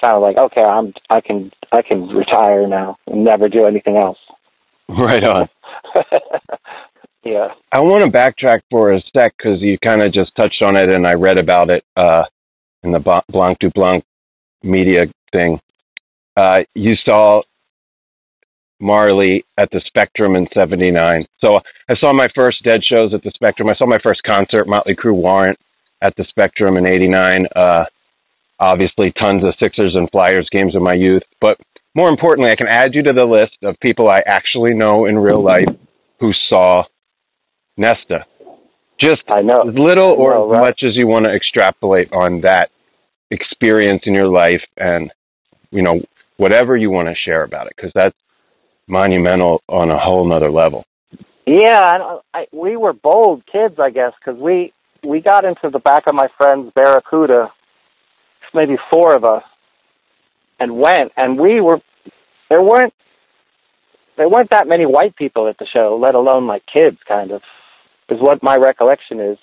Kind of like okay, I'm I can I can retire now and never do anything else. <laughs> Right on. Yeah. I want to backtrack for a sec because you kind of just touched on it, and I read about it uh, in the BlancDUBlanc media thing. Uh, you saw Marley at the Spectrum in '79. So I saw my first Dead shows at the Spectrum. I saw my first concert, Motley Crue Warrant, at the Spectrum in '89. Uh, obviously, tons of Sixers and Flyers games in my youth, but more importantly, I can add you to the list of people I actually know in real life who saw Nesta. Just I know. as little or know, as much as you want to extrapolate on that experience in your life and, you know, whatever you want to share about it, because that's monumental on a whole nother level. Yeah, I, I, we were bold kids, I guess, because we we got into the back of my friend's Barracuda, maybe four of us, and went, and we were there weren't there weren't that many white people at the show, let alone like kids, kind of, is what my recollection is.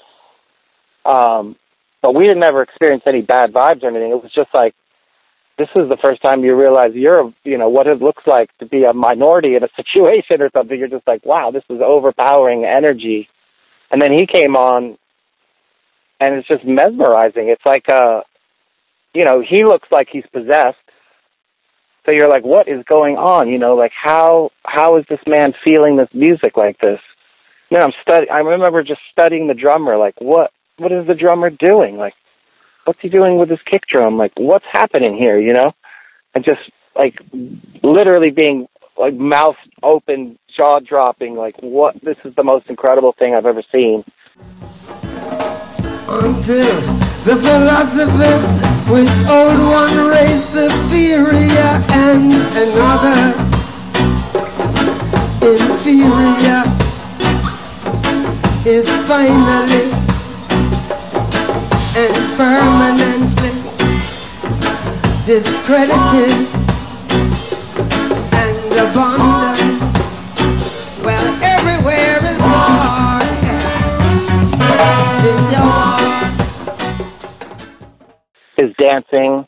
Um, but we didn't ever experience any bad vibes or anything. It was just like this is the first time you realize you're, you know, what it looks like to be a minority in a <laughs> situation or something. You're just like, wow, this is overpowering energy. And then he came on, and it's just mesmerizing. It's like, uh, you know, he looks like he's possessed. So you're like, what is going on? You know, like how how is this man feeling this music like this? Know, I'm study. I remember just studying the drummer. Like, what what is the drummer doing? Like, what's he doing with his kick drum? Like, what's happening here? You know, and just like literally being like mouth open, jaw dropping. Like, what? This is the most incredible thing I've ever seen until the philosopher which old one race superior and another inferior is finally and permanently discredited and abandoned. His dancing,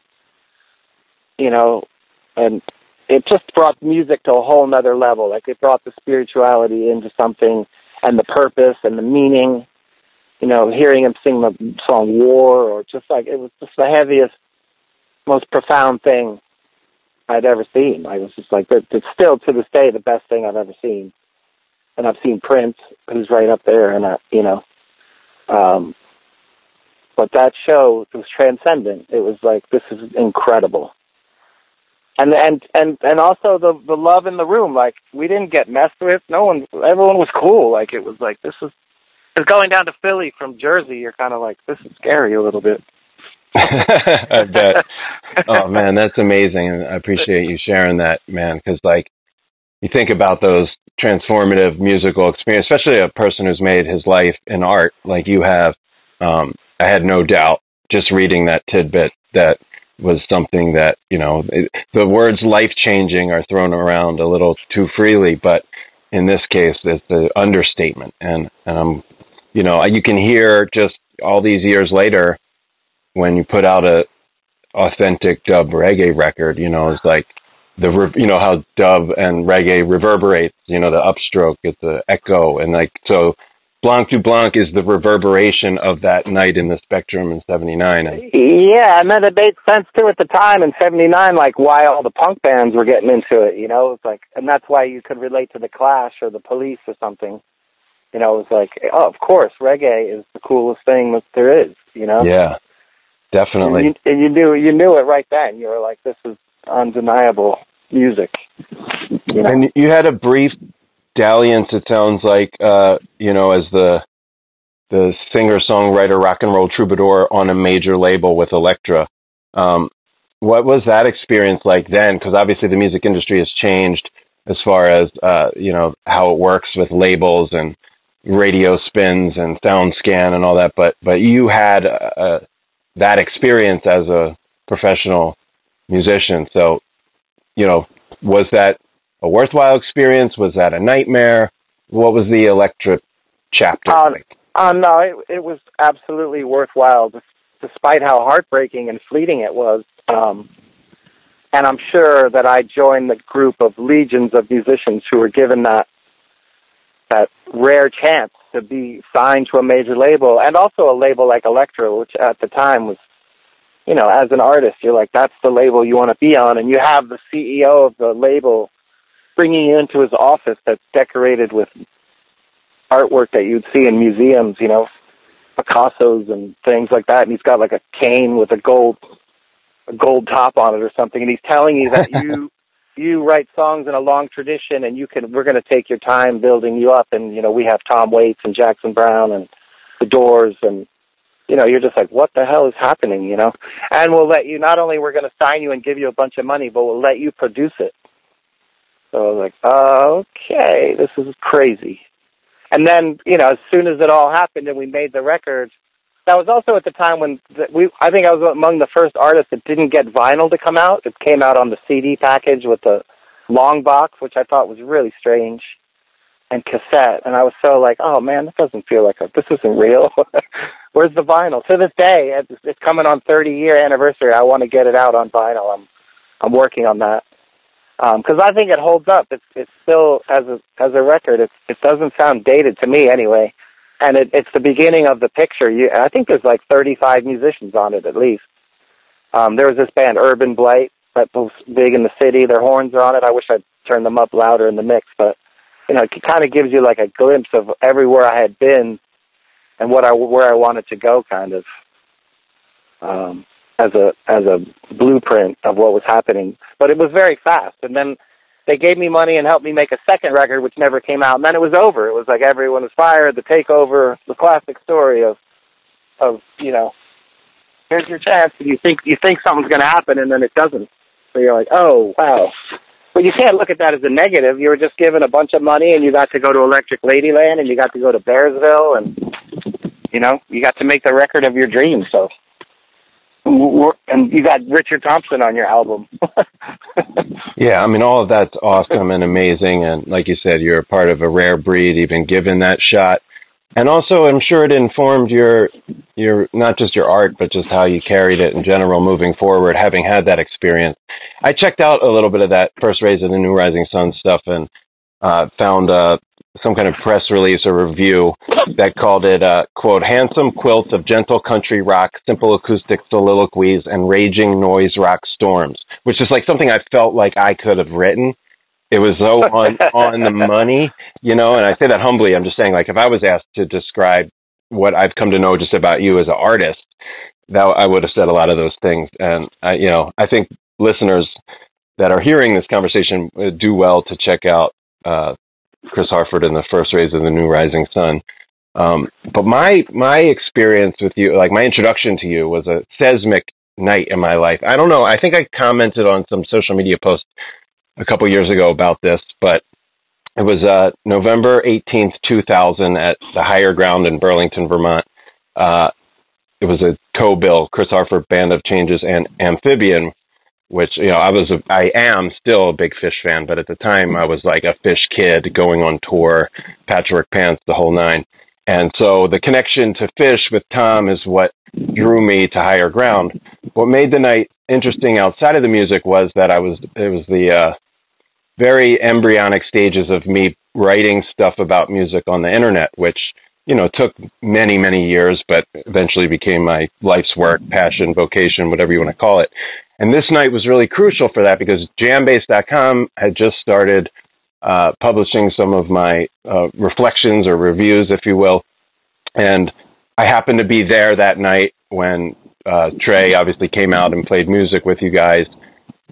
you know, and it just brought music to a whole nother level. Like it brought the spirituality into something and the purpose and the meaning. You know, hearing him sing the song War or just like it was just the heaviest, most profound thing I'd ever seen. I was just like, it's still to this day the best thing I've ever seen. And I've seen Prince, who's right up there, and I, you know, um, but that show was transcendent. It was like this is incredible. And and and and also the the love in the room. Like we didn't get messed with. No one. Everyone was cool. Like it was like this is. It's going down to Philly from Jersey. You're kind of like this is scary a little bit. <laughs> I bet. Oh man, that's amazing, and I appreciate you sharing that, man. Because like, you think about those transformative musical experience, especially a person who's made his life in art, like you have. Um, I had no doubt just reading that tidbit that was something that you know it, the words life changing are thrown around a little too freely, but in this case, it's the understatement, and I'm, you know, you can hear just all these years later when you put out a authentic dub reggae record, you know, it's like the re- you know how dub and reggae reverberates, you know, the upstroke, it's the echo, and like so. BlancDUBlanc is the reverberation of that night in the Spectrum in '79. Yeah, and then it made sense too at the time in '79, like why all the punk bands were getting into it. You know, it's like, and that's why you could relate to the Clash or the Police or something. You know, it was like, oh, of course, reggae is the coolest thing that there is. You know, yeah, definitely. And you, and you knew you knew it right then. You were like, this is undeniable music. You know, And you had a brief dalliance. It sounds like, uh, you know, as the the singer songwriter rock and roll troubadour on a major label with Elektra. Um, what was that experience like then? Because obviously the music industry has changed as far as uh, you know how it works with labels and radio spins and sound scan and all that. But but you had uh, that experience as a professional musician. So you know, was that a worthwhile experience? Was that a nightmare? What was the Elektra chapter Um, like? Uh, no, it, it was absolutely worthwhile, despite how heartbreaking and fleeting it was. Um, and I'm sure that I joined the group of legions of musicians who were given that that rare chance to be signed to a major label, and also a label like Elektra, which at the time was, you know, as an artist, you're like, that's the label you want to be on, and you have the CEO of the label bringing you into his office that's decorated with artwork that you'd see in museums, you know, Picasso's and things like that. And he's got like a cane with a gold, a gold top on it or something. And he's telling you that you, <laughs> you write songs in a long tradition and you can, we're going to take your time building you up. And, you know, we have Tom Waits and Jackson Browne and the Doors and, you know, you're just like, what the hell is happening, you know? And we'll let you, not only we're going to sign you and give you a bunch of money, but we'll let you produce it. So I was like, okay, this is crazy. And then, you know, as soon as it all happened and we made the record, that was also at the time when we, I think I was among the first artists that didn't get vinyl to come out. It came out on the CD package with the long box, which I thought was really strange, and cassette. And I was so like, oh man, this doesn't feel like a, this isn't real. <laughs> Where's the vinyl? To this day, it's, it's coming on 30 year anniversary. I want to get it out on vinyl. I'm, I'm working on that because I think it holds up. It's it's still as a as a record. It it doesn't sound dated to me anyway, and it, it's the beginning of the picture. You, I think there's like 35 musicians on it at least. Um, there was this band Urban Blight that was big in the city. Their horns are on it. I wish I'd turned them up louder in the mix, but you know, it kind of gives you like a glimpse of everywhere I had been and what I where I wanted to go, kind of. Um, as a as a blueprint of what was happening. But it was very fast. And then they gave me money and helped me make a second record which never came out. And then it was over. It was like everyone was fired, the takeover, the classic story of of, you know, here's your chance and you think you think something's gonna happen and then it doesn't. So you're like, Oh, wow. But you can't look at that as a negative. You were just given a bunch of money and you got to go to Electric Ladyland and you got to go to Bearsville and you know, you got to make the record of your dreams, so and you got Richard Thompson on your album. <laughs> Yeah, I mean, all of that's awesome and amazing. And like you said, you're a part of a rare breed, even given that shot. And also, I'm sure it informed your, your not just your art, but just how you carried it in general moving forward, having had that experience. I checked out a little bit of that first rays of the New Rising Sun stuff and uh, found uh, some kind of press release or review that called it, uh, quote, handsome quilt of gentle country rock, simple acoustic soliloquies, and raging noise rock storms, which is like something I felt like I could have written. It was so <laughs> on, on the money, you know, and I say that humbly. I'm just saying, like, if I was asked to describe what I've come to know just about you as an artist, that I would have said a lot of those things. And, I, you know, I think listeners that are hearing this conversation uh, do well to check out uh, Chris Harford in the first rays of the new rising sun. Um, but my my experience with you, like my introduction to you, was a seismic night in my life. I don't know. I think I commented on some social media post a couple years ago about this, but it was uh, November eighteenth, two thousand, at the Higher Ground in Burlington, Vermont. Uh, it was a co-bill, Chris Harford Band of Changes and Amfibian, which you know I was a, I am still a big Phish fan, but at the time I was like a Phish kid going on tour, patchwork pants, the whole nine. And so the connection to Phish with Tom is what drew me to Higher Ground. What made the night interesting outside of the music was that I was it was the uh, very embryonic stages of me writing stuff about music on the internet, which you know took many many years, but eventually became my life's work, passion, vocation, whatever you want to call it. And this night was really crucial for that because Jambase.com had just started uh, publishing some of my uh, reflections or reviews, if you will. And I happened to be there that night when uh, Trey obviously came out and played music with you guys.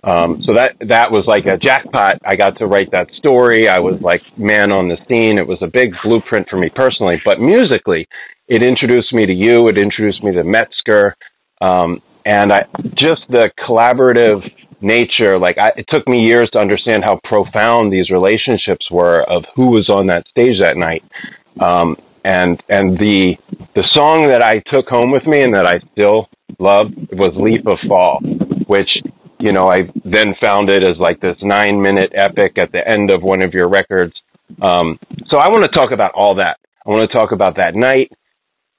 Um, so that that was like a jackpot. I got to write that story. I was like man on the scene. It was a big blueprint for me personally. But musically, it introduced me to you. It introduced me to Metzger, um, and I just the collaborative nature. Like I, it took me years to understand how profound these relationships were of who was on that stage that night. Um, and and the the song that I took home with me and that I still love was "Leap of Fall," which you know I then found it as like this nine minute epic at the end of one of your records. Um, so I want to talk about all that. I want to talk about that night,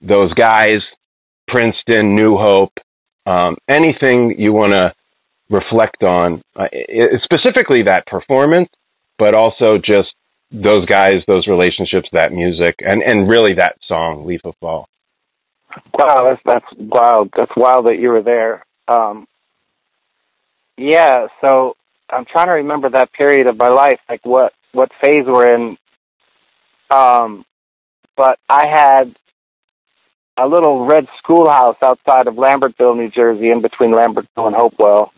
those guys, Princeton, New Hope, um, anything you want to reflect on, uh, specifically that performance, but also just those guys, those relationships, that music, and and really that song, "Leaf of Fall." Wow, that's that's wild. That's wild that you were there. Um, yeah, so I'm trying to remember that period of my life, like what what phase we're in. Um, but I had a little red schoolhouse outside of Lambertville, New Jersey, in between Lambertville and Hopewell,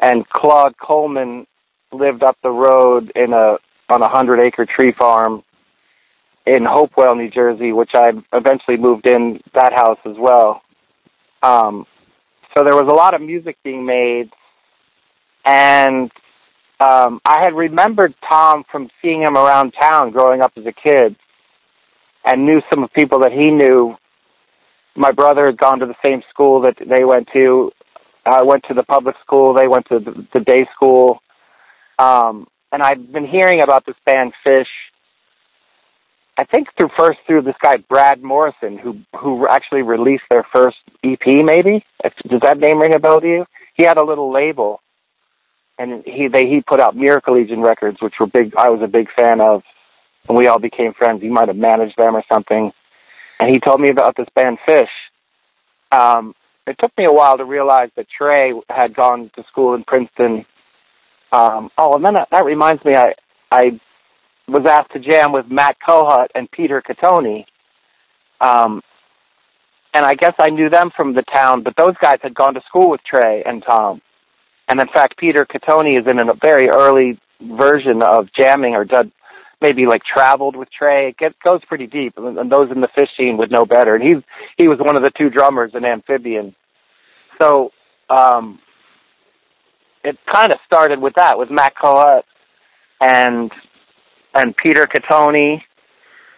and Claude Coleman lived up the road in a on a hundred acre tree farm in Hopewell, New Jersey, which I eventually moved in that house as well. Um, so there was a lot of music being made, and um, I had remembered Tom from seeing him around town growing up as a kid, and knew some of people that he knew. My brother had gone to the same school that they went to. I went to the public school. They went to the, the day school. Um, and I've been hearing about this band Phish I think through first through this guy Brad Morrison, who who actually released their first EP. Maybe does that name ring a bell to you? He had a little label, and he they he put out Miracle Legion records, which were big. I was a big fan of, and we all became friends. He might have managed them or something, and he told me about this band Phish. Um, it took me a while to realize that Trey had gone to school in Princeton. Um, oh, and then that, that reminds me, I I was asked to jam with Matt Kohut and Peter Catoni. Um, and I guess I knew them from the town, but those guys had gone to school with Trey and Tom. And in fact, Peter Catoni is in a very early version of jamming or did maybe like traveled with Trey. It gets, goes pretty deep, and those in the Phish scene would know better. And he's he was one of the two drummers in Amfibian. So um, it kind of started with that, with Matt Kohut and and Peter Catoni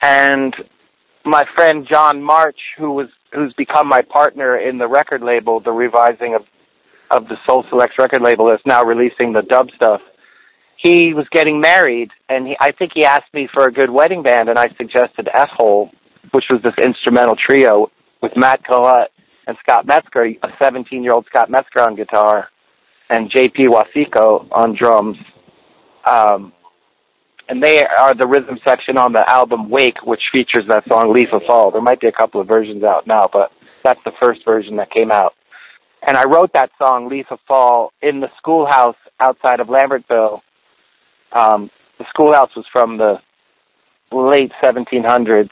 and my friend John March, who was who's become my partner in the record label, the revising of of the Soul Selects record label that's now releasing the dub stuff. He was getting married, and he, I think he asked me for a good wedding band, and I suggested F Hole, which was this instrumental trio with Matt Collette and Scott Metzger, a 17 year old Scott Metzger on guitar, and JP Wasiko on drums. Um, and they are the rhythm section on the album Wake, which features that song Leaf of Fall. There might be a couple of versions out now, but that's the first version that came out. And I wrote that song Leaf of Fall in the schoolhouse outside of Lambertville. Um, the schoolhouse was from the late 1700s,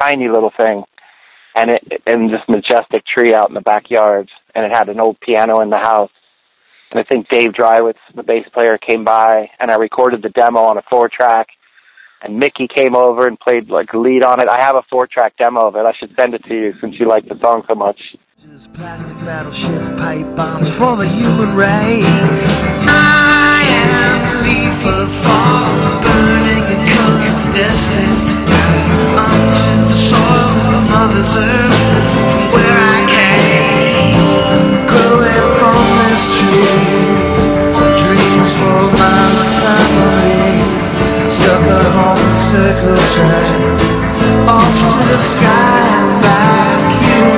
tiny little thing, and it and this majestic tree out in the backyard, and it had an old piano in the house. And I think Dave Dreiwitz, the bass player, came by, and I recorded the demo on a four track. And Mickey came over and played like lead on it. I have a four track demo of it. I should send it to you since you like the song so much. Plastic battleship pipe bombs for the human race. I am a leaf of fall, burning and incandescent onto the soil of Mother's Earth, from where I came, growing from this tree. Dreams for my family, stuck up on the circle track, off to the sky and back. You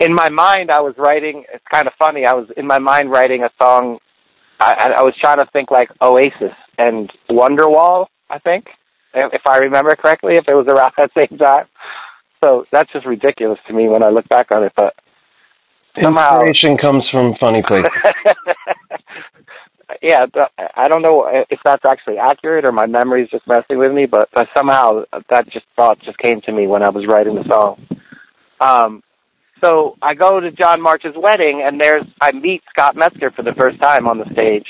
in my mind, I was writing. It's kind of funny. I was in my mind writing a song. I, I was trying to think like Oasis and Wonderwall. I think, if I remember correctly, if it was around <laughs> that same time. So that's just ridiculous to me when I look back on it. But somehow, Inspiration comes from funny <laughs> places. yeah, I don't know if that's actually accurate or my memory's just messing with me, but, but somehow that just thought just came to me when I was writing the song. Um, so I go to John March's wedding, and there's I meet Scott Metzger for the first time on the stage.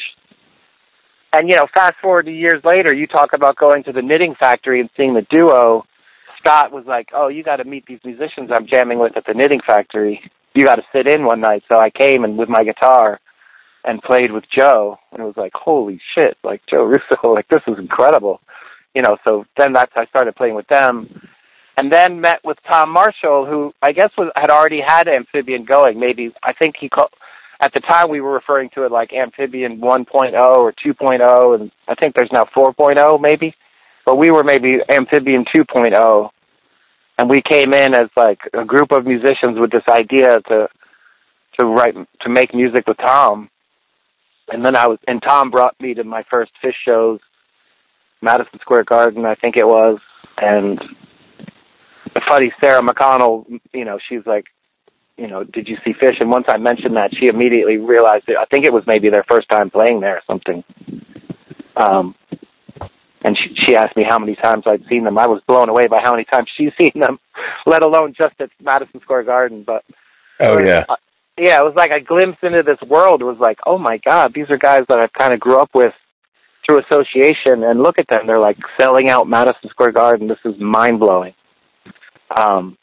And you know, fast forward to years later, you talk about going to the Knitting Factory and seeing the duo. Scott was like, "Oh, you got to meet these musicians I'm jamming with at the Knitting Factory. You got to sit in one night." So I came and with my guitar and played with Joe, and it was like, "Holy shit!" Like Joe Russo, <laughs> like this is incredible. You know, so then that's I started playing with them and then met with Tom Marshall, who I guess was had already had Amfibian going. Maybe I think he called at the time we were referring to it like Amfibian 1.0 or 2.0, and I think there's now 4.0 maybe, but we were maybe Amfibian 2.0, and we came in as like a group of musicians with this idea to to write to make music with Tom, and then I was and Tom brought me to my first Phish shows, Madison Square Garden I think it was, and funny Sarah McConnell, you know, she's like, you know, did you see Phish? And once I mentioned that, she immediately realized it. I think it was maybe their first time playing there or something. Um, and she, she asked me how many times I'd seen them. I was blown away by how many times she's <laughs> seen them, let alone just at Madison Square Garden. But Oh yeah. uh, yeah, it was like a glimpse into this world. It was like, oh my god, these are guys that I've kind of grew up with through association, and look at them. They're like selling out Madison Square Garden. This is mind blowing. Um,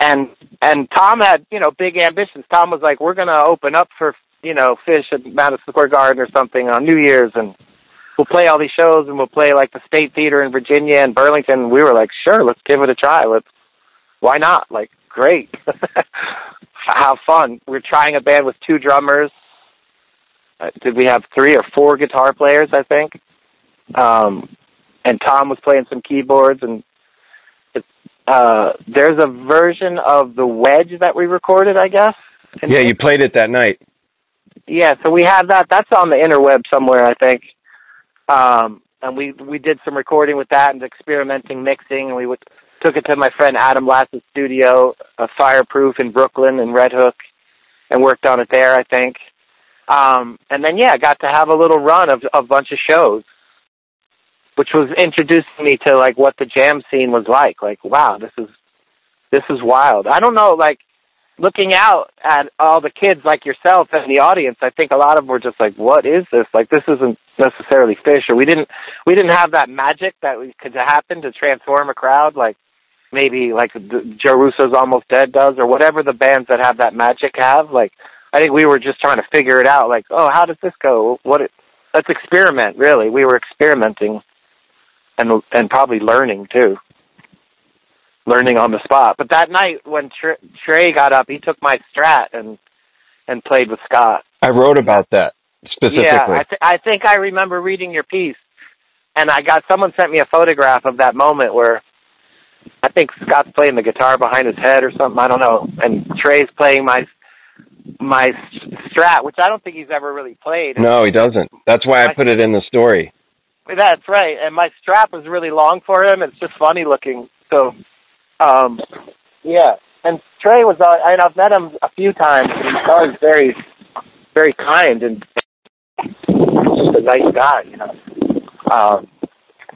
and and Tom had you know big ambitions. Tom was like, we're going to open up for you know Phish at Madison Square Garden or something on New Year's, and we'll play all these shows, and we'll play like the State Theater in Virginia and Burlington. We were like, sure, let's give it a try. Let's why not? Like, great, <laughs> have fun. We're trying a band with two drummers. Uh, did we have three or four guitar players? I think. Um, and Tom was playing some keyboards and uh, there's a version of the wedge that we recorded, I guess. Yeah, you played it that night. Yeah, so we have that. That's on the interweb somewhere, I think. Um, and we we did some recording with that and experimenting mixing. And we would, took it to my friend Adam Lass's studio, uh, Fireproof in Brooklyn and Red Hook, and worked on it there, I think. Um, and then yeah, got to have a little run of of a bunch of shows which was introducing me to like what the jam scene was like. Like, wow, this is this is wild. I don't know, like looking out at all the kids like yourself and the audience, I think a lot of them were just like, "What is this? Like, this isn't necessarily Phish." Or we didn't we didn't have that magic that we could happen to transform a crowd, like maybe like the, Almost Dead does, or whatever the bands that have that magic have. Like, I think we were just trying to figure it out. Like, oh, how does this go? What? It, let's experiment. Really, we were experimenting, and and probably learning too learning on the spot. But that night when Tr- Trey got up, he took my strat and and played with Scott. I wrote about that specifically. Yeah, I, th- I think I remember reading your piece, and I got someone sent me a photograph of that moment where I think Scott's playing the guitar behind his head or something. I don't know, and Trey's playing my my strat, which I don't think he's ever really played. no, he doesn't. That's why I put it in the story. That's right, and my strap was really long for him. It's just funny looking. So, um, yeah. And Trey was, uh, and I've met him a few times. He's always very, very kind and just a nice guy. You know. Um,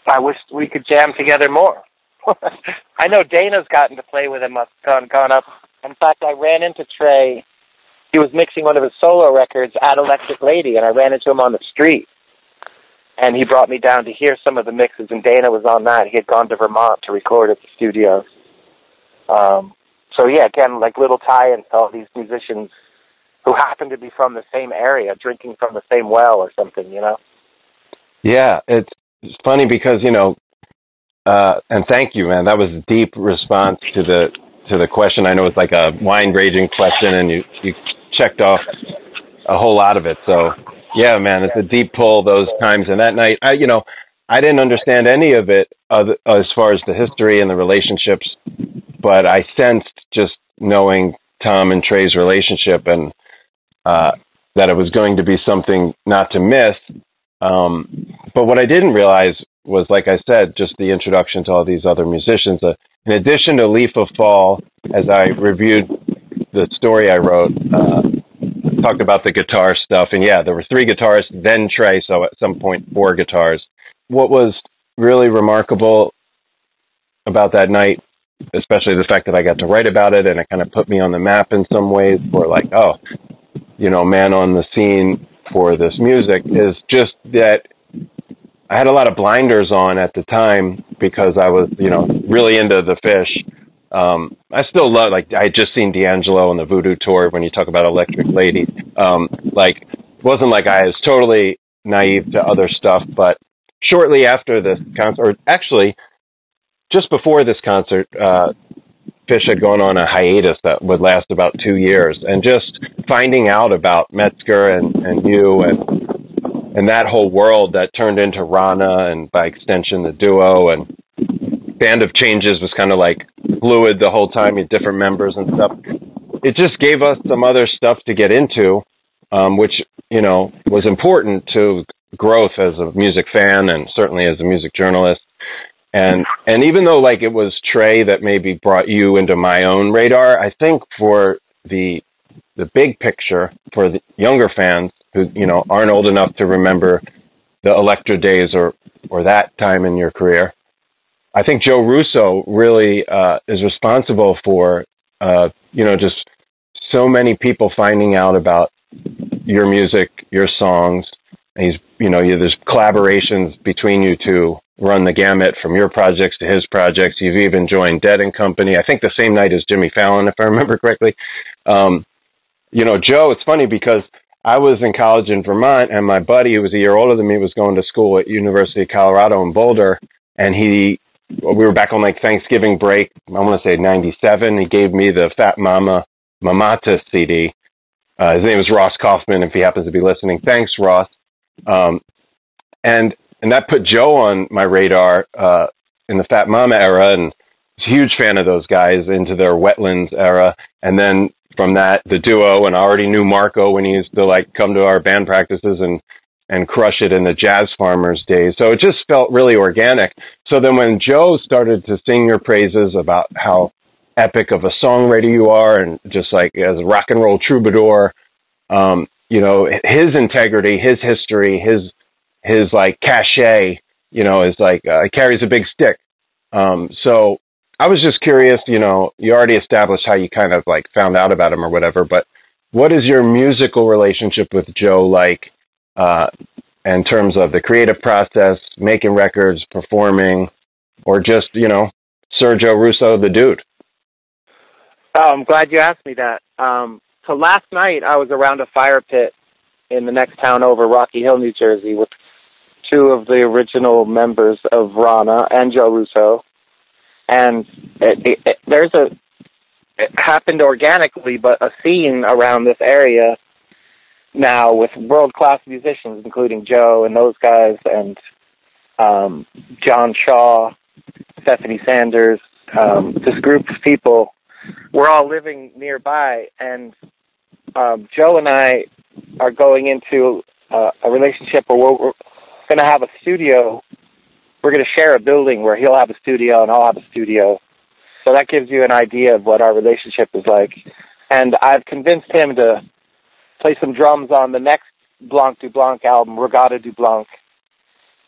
I wish we could jam together more. <laughs> I know Dana's gotten to play with him. Gone gone up. In fact, I ran into Trey. He was mixing one of his solo records at Electric Lady, and I ran into him on the street. And he brought me down to hear some of the mixes, and Dana was on that. He had gone to Vermont to record at the studio. Um, so yeah, again, like little tie-ins to all these musicians who happen to be from the same area, drinking from the same well or something, you know. Yeah, it's, it's funny because you know, uh, and thank you, man. That was a deep response to the to the question. I know it's like a wine raging question, and you you checked off a whole lot of it. So yeah, man, it's a deep pull those times. And that night, I you know, I didn't understand any of it other, as far as the history and the relationships, but I sensed just knowing Tom and Trey's relationship and uh, that it was going to be something not to miss. Um, but what I didn't realize was, like I said, just the introduction to all these other musicians. Uh, in addition to Leaf of Fall, as I reviewed the story I wrote, uh, talked about the guitar stuff, and yeah, there were three guitarists, then Trey, so at some point four guitars. What was really remarkable about that night, especially the fact that I got to write about it, and it kind of put me on the map in some ways, for like, oh, you know, man on the scene for this music, is just that I had a lot of blinders on at the time because I was, you know, really into the Phish. Um, I still love, like, I had just seen D'Angelo on the Voodoo tour when you talk about Electric Lady. Um, like, wasn't like I was totally naive to other stuff, but shortly after this concert, or actually, just before this concert, uh, Phish had gone on a hiatus that would last about two years, and just finding out about Metzger and, and you and and that whole world that turned into Rana and by extension the duo and Band of Changes was kind of like fluid the whole time, you different members and stuff. It just gave us some other stuff to get into, um, which you know was important to growth as a music fan and certainly as a music journalist. And and even though like it was Trey that maybe brought you into my own radar, I think for the the big picture for the younger fans who you know aren't old enough to remember the Elektra days or or that time in your career. I think Joe Russo really uh, is responsible for uh, you know just so many people finding out about your music, your songs. And he's you know you, there's collaborations between you two run the gamut from your projects to his projects. You've even joined Dead and Company. I think the same night as Jimmy Fallon, if I remember correctly. Um, you know, Joe. It's funny because I was in college in Vermont, and my buddy, who was a year older than me, was going to school at University of Colorado in Boulder, and he, we were back on like Thanksgiving break. I want to say '97. He gave me the Fat Mama Mamata CD. Uh, his name is Ross Kaufman. If he happens to be listening, thanks, Ross. Um, and and that put Joe on my radar uh, in the Fat Mama era, and huge fan of those guys into their Wetlands era. And then from that, the duo, and I already knew Marco when he used to like come to our band practices and and crush it in the Jazz Farmers days. So it just felt really organic. So then when Joe started to sing your praises about how epic of a songwriter you are, and just like as a rock and roll troubadour, um, you know, his integrity, his history, his his like cachet, you know, is like uh, carries a big stick. Um, so I was just curious. You know, you already established how you kind of like found out about him or whatever, but what is your musical relationship with Joe like? Uh, in terms of the creative process, making records, performing, or just you know Sergio Russo, the dude. Oh, I'm glad you asked me that. Um, so last night I was around a fire pit in the next town over, Rocky Hill, New Jersey, with two of the original members of Rana and Joe Russo, and it, it, it, there's a it happened organically, but a scene around this area now with world class musicians, including Joe and those guys, and um, John Shaw, Stephanie Sanders, um, this group of people. We're all living nearby, and um, Joe and I are going into uh, a relationship where we're, we're going to have a studio. We're going to share a building where he'll have a studio and I'll have a studio. So that gives you an idea of what our relationship is like. And I've convinced him to play some drums on the next BlancDUBlanc album, Regatta du Blanc.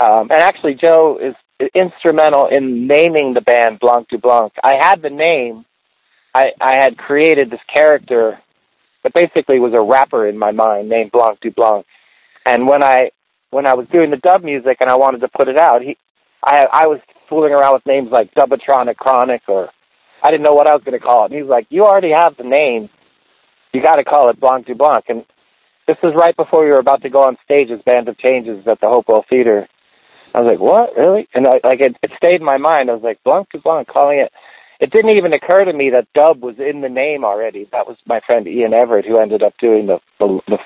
Um, and actually, Joe is instrumental in naming the band BlancDUBlanc. I had the name. I, I had created this character that basically was a rapper in my mind named BlancDUBlanc. And when I when I was doing the dub music and I wanted to put it out, he I I was fooling around with names like Dubatronic Chronic or I didn't know what I was going to call it. And he was like, "You already have the name. You got to call it BlancDUBlanc." And this was right before we were about to go on stage as Band of Changes at the Hopewell Theater. I was like, "What? Really?" And I, like it, it stayed in my mind. I was like, "BlancDUBlanc," calling it. It didn't even occur to me that Dub was in the name already. That was my friend Ian Everett who ended up doing the the, the,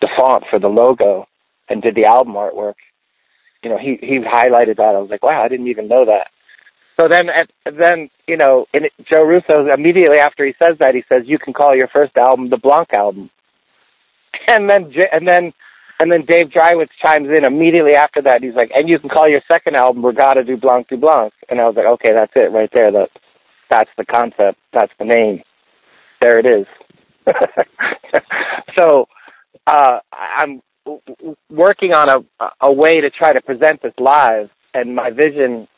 the font for the logo and did the album artwork. You know, he he highlighted that. I was like, "Wow, I didn't even know that." So then, then you know, Joe Russo immediately after he says that, he says, "You can call your first album the Blanc album." <laughs> And then, and then, and then Dave Dreiwitz chimes in immediately after that. He's like, "And you can call your second album Regatta du Blanc du Blanc." And I was like, "Okay, that's it right there. That that's the concept. That's the name. There it is." <laughs> so, uh, I'm working on a a way to try to present this live, and my vision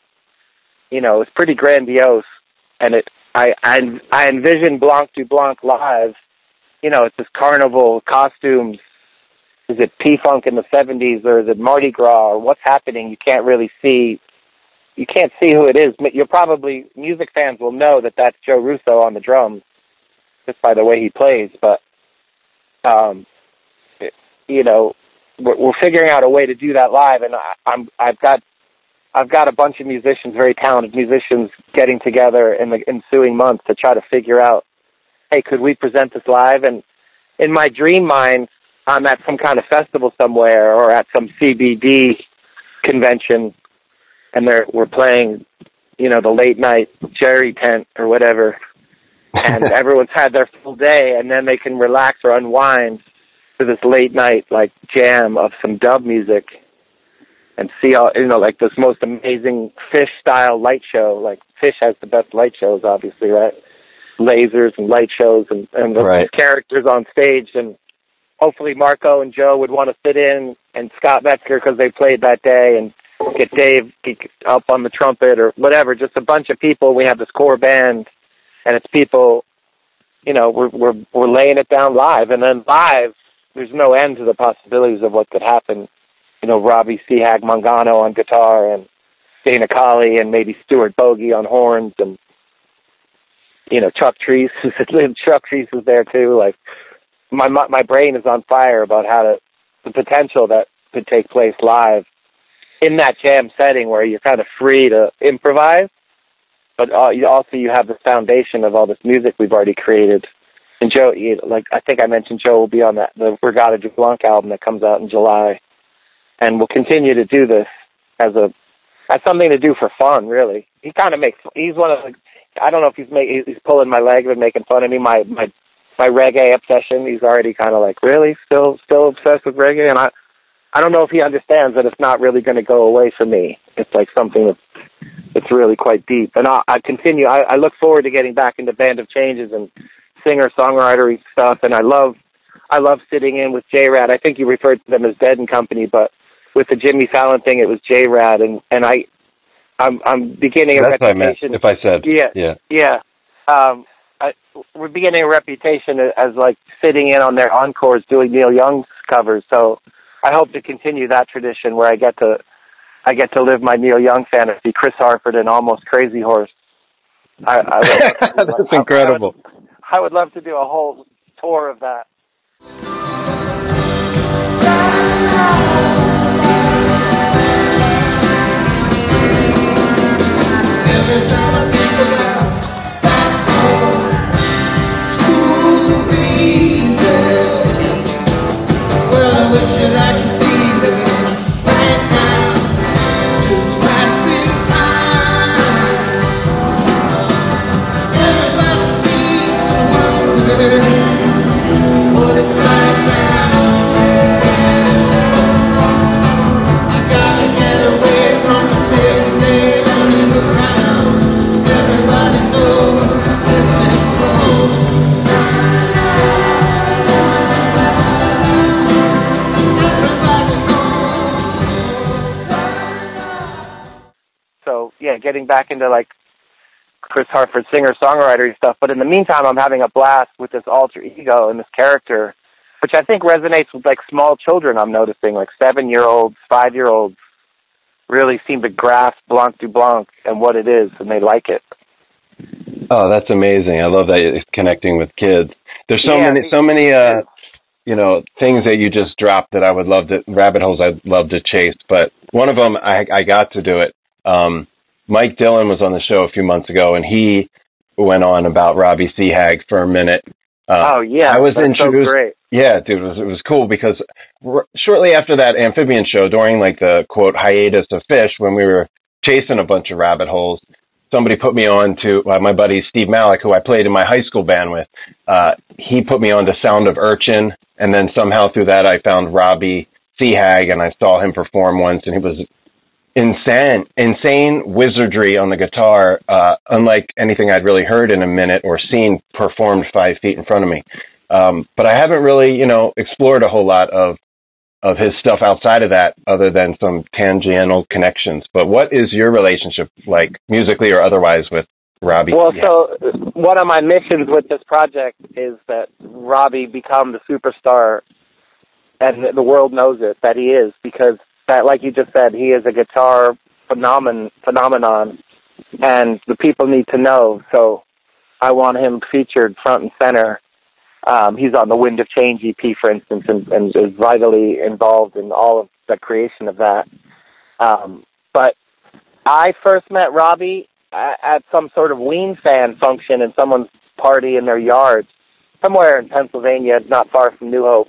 you know, it's pretty grandiose, and it I I, I envision BlancDUBlanc live. You know, it's this carnival costumes. Is it P Funk in the '70s, or is it Mardi Gras, or what's happening? You can't really see. You can't see who it is. You're probably music fans will know that that's Joe Russo on the drums, just by the way he plays. But, um, it, you know, we're, we're figuring out a way to do that live, and I, I'm I've got I've got a bunch of musicians, very talented musicians, getting together in the ensuing months to try to figure out, hey, could we present this live? And in my dream mind, I'm at some kind of festival somewhere or at some CBD convention, and they're we're playing, you know, the late night Jerry tent or whatever, and <laughs> everyone's had their full day, and then they can relax or unwind to this late night like jam of some dub music and see all you know like this most amazing Phish style light show. Like Phish has the best light shows obviously right? Lasers and light shows and and the Right. characters on stage. And hopefully marco and joe would want to sit in and scott metzger because they played that day and get dave up on the trumpet or whatever. Just a bunch of people. We have this core band and it's people you know we're we're we're laying it down live. And then live there's no end to the possibilities of what could happen you know, Robbie Seahag Mangano on guitar and Dana Colley and maybe Stuart Bogie on horns and you know, Chuck Treece <laughs> Chuck Treece is there too. Like my my brain is on fire about how to the potential that could take place live in that jam setting where you're kind of free to improvise, but also you have the foundation of all this music we've already created. And Joe, like I think I mentioned, Joe will be on that the Regatta du Blanc album that comes out in July and we'll continue to do this as a as something to do for fun. Really, he kind of makes. He's one of the. I don't know if he's make, he's pulling my leg and making fun of me. My my my reggae obsession. He's already kind of like really still still obsessed with reggae, and I I don't know if he understands that it's not really going to go away for me. It's like something that's it's really quite deep, and I, I continue. I, I look forward to getting back into Band of Changes and singer songwritery stuff, and I love I love sitting in with J Rad. I think you referred to them as Dead and Company, but with the Jimmy Fallon thing, it was J Rad, and and I I'm I'm beginning a That's what I meant. reputation. If I said, Yeah. yeah. Yeah. Um, I, we're beginning a reputation as like sitting in on their encores doing Neil Young's covers. So I hope to continue that tradition where I get to I get to live my Neil Young fantasy, Chris Harford and Almost Crazy Horse. I, I would love to do <laughs> That's I- incredible. I would, I would love to do a whole tour of that. That I yeah, getting back into like Chris Harford singer songwriter stuff. But in the meantime, I'm having a blast with this alter ego and this character, which I think resonates with like small children. I'm noticing like seven year olds, five year olds really seem to grasp BlancDUBlanc and what it is, and they like it. Oh, that's amazing. I love that it's connecting with kids. There's so Yeah, many, so many, uh, you know, things that you just dropped that I would love to, rabbit holes I'd love to chase. But one of them, I, I got to do it. Um, Mike Dillon was on the show a few months ago, and he went on about Robbie Seahag for a minute. Uh, oh yeah, I was introduced. So great. Yeah, dude, it was, it was cool because r- shortly after that Amfibian show, during like the quote hiatus of Phish, when we were chasing a bunch of rabbit holes, somebody put me on to uh, my buddy Steve Malik, who I played in my high school band with. Uh, he put me on to Sound of Urchin, and then somehow through that I found Robbie Seahag, and I saw him perform once, and he was insane, insane wizardry on the guitar, uh, unlike anything I'd really heard in a minute or seen performed five feet in front of me. Um, but I haven't really, you know, explored a whole lot of of his stuff outside of that, other than some tangential connections. But what is your relationship like, musically or otherwise, with Robbie? Well, Seahag? so one of my missions with this project is that Robbie become the superstar, and the world knows it that he is because that, like you just said, he is a guitar phenomenon. Phenomenon, and the people need to know. So, I want him featured front and center. Um, he's on the Wind of Change EP, for instance, and, and is vitally involved in all of the creation of that. Um, but I first met Robbie at, some sort of Ween fan function in someone's party in their yard, somewhere in Pennsylvania, not far from New Hope.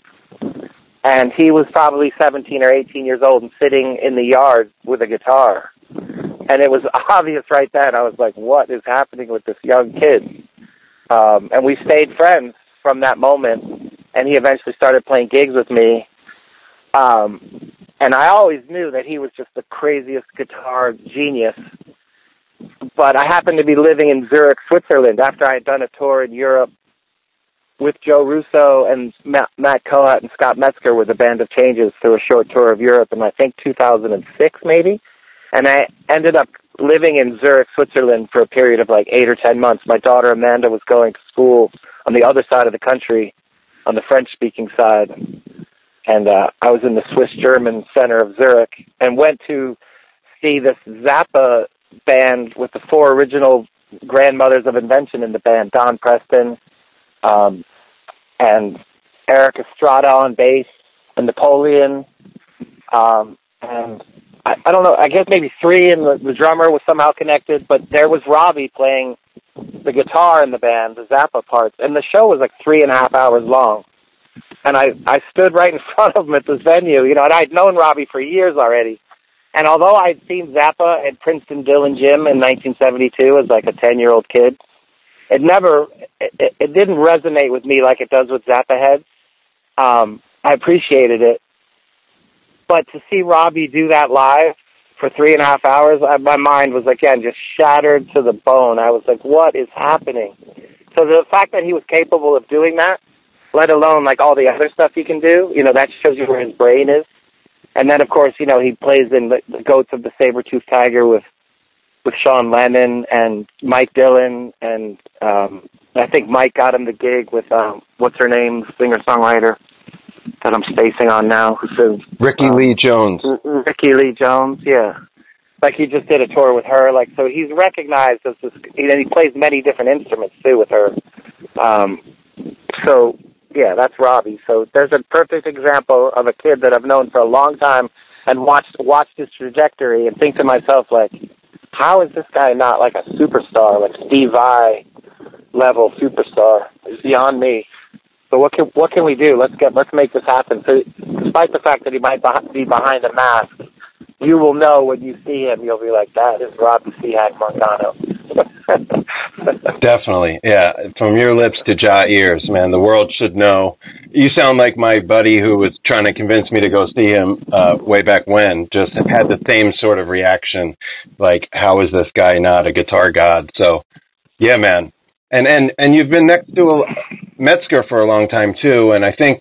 And he was probably 17 or 18 years old and sitting in the yard with a guitar. And it was <laughs> obvious right then. I was like, what is happening with this young kid? Um, and we stayed friends from that moment. And he eventually started playing gigs with me. Um, and I always knew that he was just the craziest guitar genius. But I happened to be living in Zurich, Switzerland, after I had done a tour in Europe with Joe Russo and Matt, Matt Cohat and Scott Metzger with a band of changes through a short tour of Europe in I think 2006 maybe. And I ended up living in Zurich, Switzerland for a period of like eight or ten months. My daughter Amanda was going to school on the other side of the country, on the French speaking side. And uh, I was in the Swiss German center of Zurich and went to see this Zappa band with the four original grandmothers of invention in the band Don Preston, um, and Eric Estrada on bass, and Napoleon, um, and I, I don't know. I guess maybe three, and the, the drummer was somehow connected. But there was Robbie playing the guitar in the band, the Zappa parts, and the show was like three and a half hours long. And I I stood right in <laughs> front of him at this venue, you know, and I'd known Robbie for years already. And although I'd seen Zappa at Princeton Dillon Gym in 1972 as like a 10 year old kid, it never, it, it didn't resonate with me like it does with Zappa heads. Um, I appreciated it. But to see Robbie do that live for three and a half hours, I, my mind was again just shattered to the bone. I was like, what is happening? So the fact that he was capable of doing that, let alone like all the other stuff he can do, you know, that shows you where his brain is. And then, of course, you know, he plays in the, the Goats of the Saber-Toothed Tiger with with Sean Lennon and Mike Dillon, and um, I think Mike got him the gig with um, what's her name, singer songwriter that I'm spacing on now, who says Rickie Lee Jones. Rickie Lee Jones, yeah. Like he just did a tour with her, like so he's recognized as this, and he plays many different instruments too with her. Um, so yeah, that's Robbie. So there's a perfect example of a kid that I've known for a long time and watched watched his trajectory and think to myself like, how is this guy not like a superstar, like Steve Vai level superstar? It's beyond me. So what can what can we do? Let's get let's make this happen. So despite the fact that he might be behind a mask, you will know when you see him. You'll be like, that is Robbie Seahag Mangano. <laughs> Definitely, yeah. From your lips to jaw ears, man. The world should know. You sound like my buddy who was trying to convince me to go see him uh, way back when. Just had the same sort of reaction, like, how is this guy not a guitar god? So, yeah, man. And and and you've been next to a, Metzger for a long time too, and I think.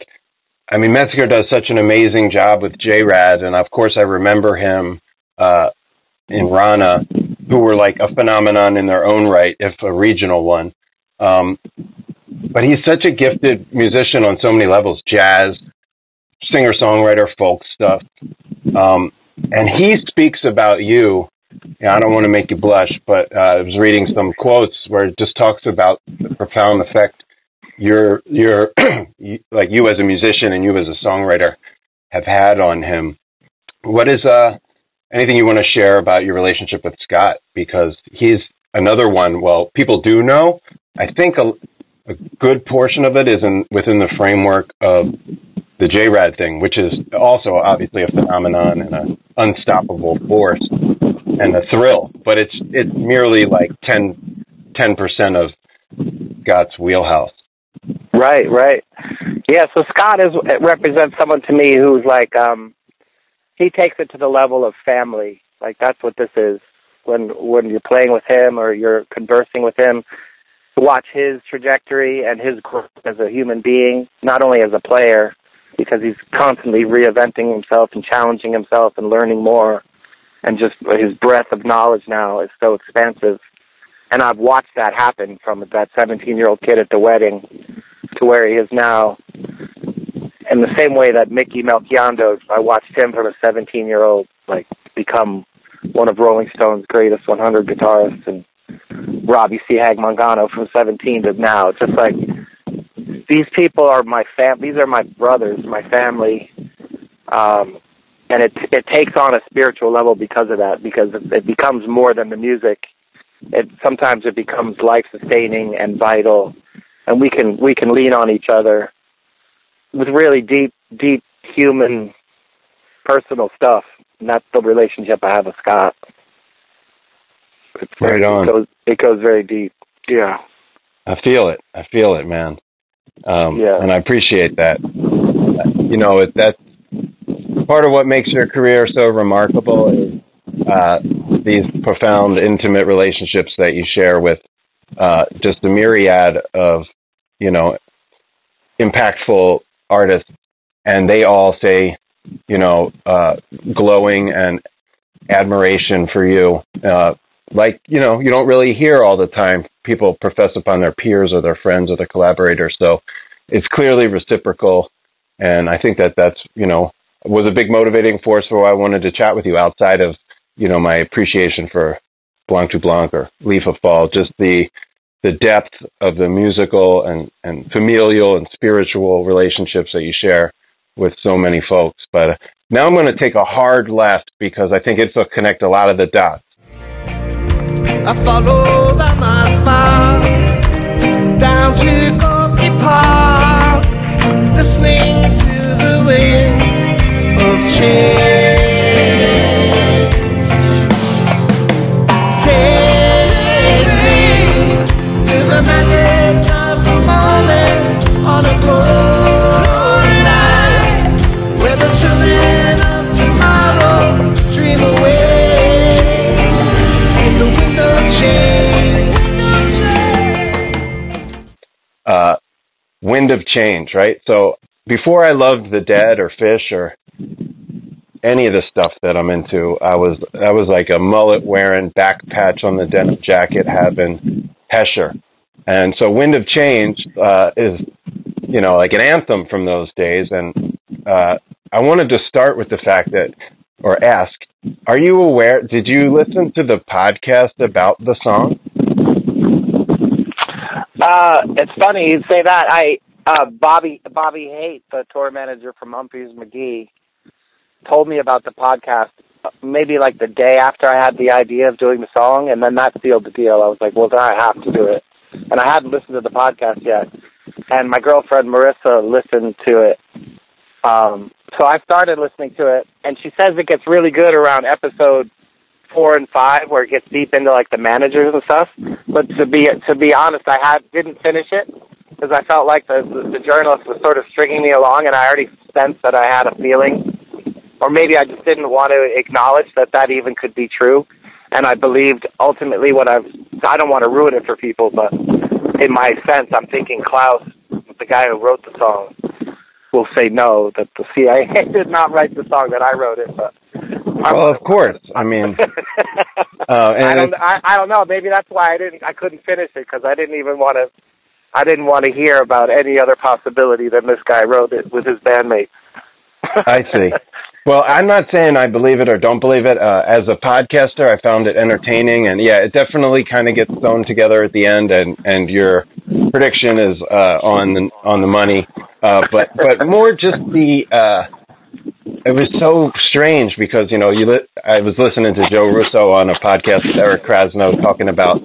I mean, Metzger does such an amazing job with J-Rad, and of course, I remember him uh, in Rana, who were like a phenomenon in their own right, if a regional one. Um, but he's such a gifted musician on so many levels jazz, singer songwriter, folk stuff. Um, and he speaks about you. I don't want to make you blush, but uh, I was reading some quotes where it just talks about the profound effect your your <clears throat> like you as a musician and you as a songwriter have had on him. What is uh anything you want to share about your relationship with Scott? Because he's another one. Well, people do know. I think a, a good portion of it is in within the framework of the J-Rad thing, which is also obviously a phenomenon and an unstoppable force and a thrill. But it's it's merely like 10 percent of Scott's wheelhouse. Right, right. Yeah, so Scott is represents someone to me who's like um he takes it to the level of family. Like that's what this is. When when you're playing with him or you're conversing with him, watch his trajectory and his growth as a human being, not only as a player, because he's constantly reinventing himself and challenging himself and learning more and just his breadth of knowledge now is so expansive. And I've watched that happen from that 17 year old kid at the wedding to where he is now. In the same way that Mickey Melchiondo, I watched him from a 17 year old like become one of Rolling Stone's greatest 100 guitarists, and Robbie Seahag Mangano from 17 to now. It's just like these people are my fam. These are my brothers, my family, um, and it it takes on a spiritual level because of that. Because it, it becomes more than the music. It sometimes it becomes life sustaining and vital, and we can we can lean on each other with really deep deep human personal stuff. And that's the relationship I have with Scott. It's Right on. It goes, it goes very deep. Yeah. I feel it. I feel it, man. Um, Yeah. And I appreciate that. You know, it, that's part of what makes your career so remarkable is uh, these profound, intimate relationships that you share with uh, just a myriad of, you know, impactful artists, and they all say, you know, uh, glowing and admiration for you. Uh, like, you know, you don't really hear all the time people profess upon their peers or their friends or their collaborators. So it's clearly reciprocal. And I think that that's, you know, was a big motivating force for why I wanted to chat with you outside of, you know, my appreciation for BlancDUBlanc or Leaf of Fall, just the, the depth of the musical and, and familial and spiritual relationships that you share with so many folks. But uh, now I'm going to take a hard left because I think it's will connect a lot of the dots. I follow down to Park, listening to the wind of change. Uh, wind of change, right? So before I loved the Dead or Phish or any of the stuff that I'm into. I was I was like a mullet wearing, back patch on the denim jacket having Hesher, and so Wind of Change uh, is you know like an anthem from those days. And uh, I wanted to start with the fact that, or ask, are you aware? Did you listen to the podcast about the song? Uh, it's funny you say that. I uh, Bobby Bobby Haight, the tour manager from Umphrey's McGee, told me about the podcast uh, maybe like the day after I had the idea of doing the song, and then that sealed the deal. I was like, well, then I have to do it, and I hadn't listened to the podcast yet. And my girlfriend Marissa listened to it, um, so I started listening to it, and she says it gets really good around episode four and five, where it gets deep into like the managers and stuff. But to be to be honest, I had didn't finish it because I felt like the, the the journalist was sort of stringing me along, and I already sensed that I had a feeling, or maybe I just didn't want to acknowledge that that even could be true. And I believed ultimately what I've. I don't want to ruin it for people, but in my sense, I'm thinking Klaus, the guy who wrote the song, will say no that the CIA <laughs> did not write the song that I wrote it, but. <laughs> Well, of course. I mean, uh, and I don't. I, I don't know. Maybe that's why I didn't. I couldn't finish it because I didn't even want to. I didn't want to hear about any other possibility than this guy wrote it with his bandmates. I see. Well, I'm not saying I believe it or don't believe it. Uh, as a podcaster, I found it entertaining, and yeah, it definitely kind of gets thrown together at the end, and and your prediction is uh, on the on the money. Uh, but but more just the. Uh, it was so strange because you know you li- I was listening to Joe Russo on a podcast with Eric Krasno talking about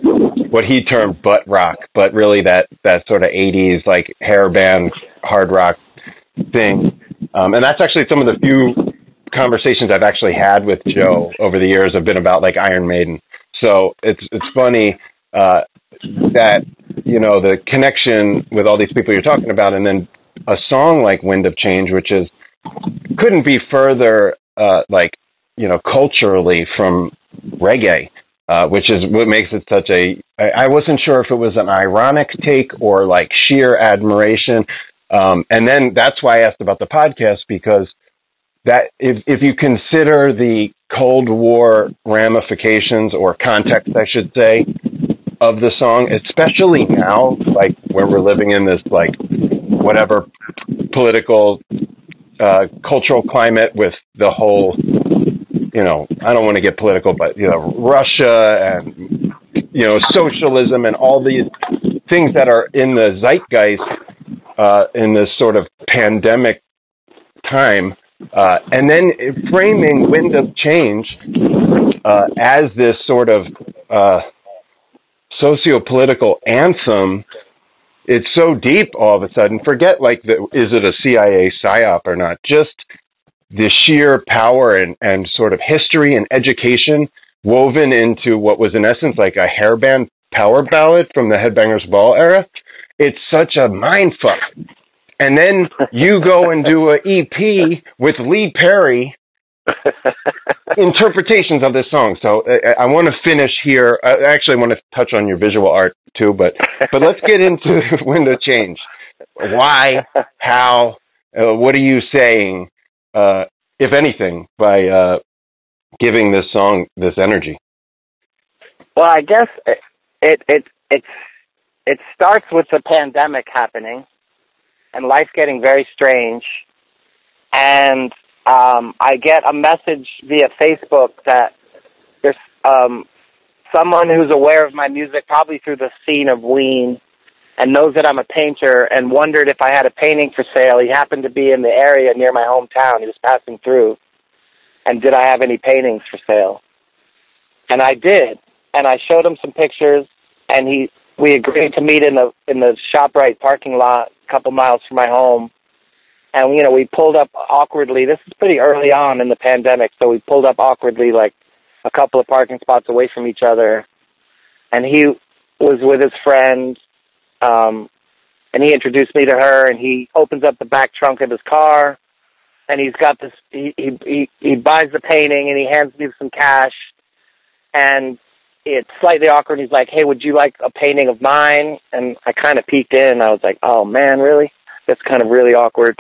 what he termed butt rock, but really that that sort of '80s like hair band hard rock thing. Um, and that's actually some of the few conversations I've actually had with Joe over the years have been about like Iron Maiden. So it's it's funny uh, that you know the connection with all these people you're talking about, and then a song like Wind of Change, which is couldn't be further uh, like you know culturally from reggae, uh, which is what makes it such a. I, I wasn't sure if it was an ironic take or like sheer admiration, um, and then that's why I asked about the podcast because that if if you consider the Cold War ramifications or context, I should say, of the song, especially now, like where we're living in this like whatever political uh, cultural climate with the whole, you know, I don't want to get political, but you know, Russia and you know, socialism and all these things that are in the zeitgeist uh, in this sort of pandemic time, uh, and then framing Wind of Change uh, as this sort of uh, socio-political anthem it's so deep all of a sudden. Forget like the is it a CIA psyop or not? Just the sheer power and, and sort of history and education woven into what was in essence like a hairband power ballad from the Headbangers Ball era. It's such a mind fuck. And then you go and do a EP with Lee Perry <laughs> interpretations of this song. So I, I want to finish here. I actually want to touch on your visual art too, but but let's get into <laughs> Wind of Change. Why? How? Uh, what are you saying, uh, if anything, by uh, giving this song this energy? Well, I guess it it it it's it starts with the pandemic happening and life getting very strange, and um, I get a message via Facebook that there's um, someone who's aware of my music, probably through the scene of Ween, and knows that I'm a painter, and wondered if I had a painting for sale. He happened to be in the area near my hometown. He was passing through, and did I have any paintings for sale? And I did, and I showed him some pictures, and he we agreed to meet in the in the Shoprite parking lot, a couple miles from my home. And you know, we pulled up awkwardly. This is pretty early on in the pandemic, so we pulled up awkwardly, like a couple of parking spots away from each other. And he was with his friend, um, and he introduced me to her. And he opens up the back trunk of his car, and he's got this. He he he, he buys the painting, and he hands me some cash, and it's slightly awkward. He's like, "Hey, would you like a painting of mine?" And I kind of peeked in. I was like, "Oh man, really? That's kind of really awkward."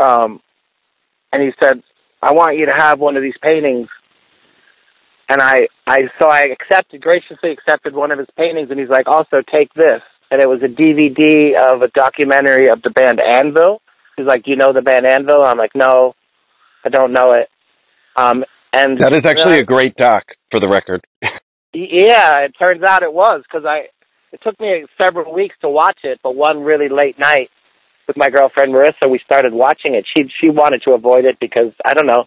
Um, and he said, I want you to have one of these paintings. And I, I, so I accepted, graciously accepted one of his paintings, and he's like, also take this. And it was a DVD of a documentary of the band Anvil. He's like, you know the band Anvil? I'm like, no, I don't know it. Um, and That is actually a great doc, for the record. <laughs> yeah, it turns out it was because I. It took me several weeks to watch it, but one really late night with my girlfriend Marissa, we started watching it. She she wanted to avoid it because I don't know,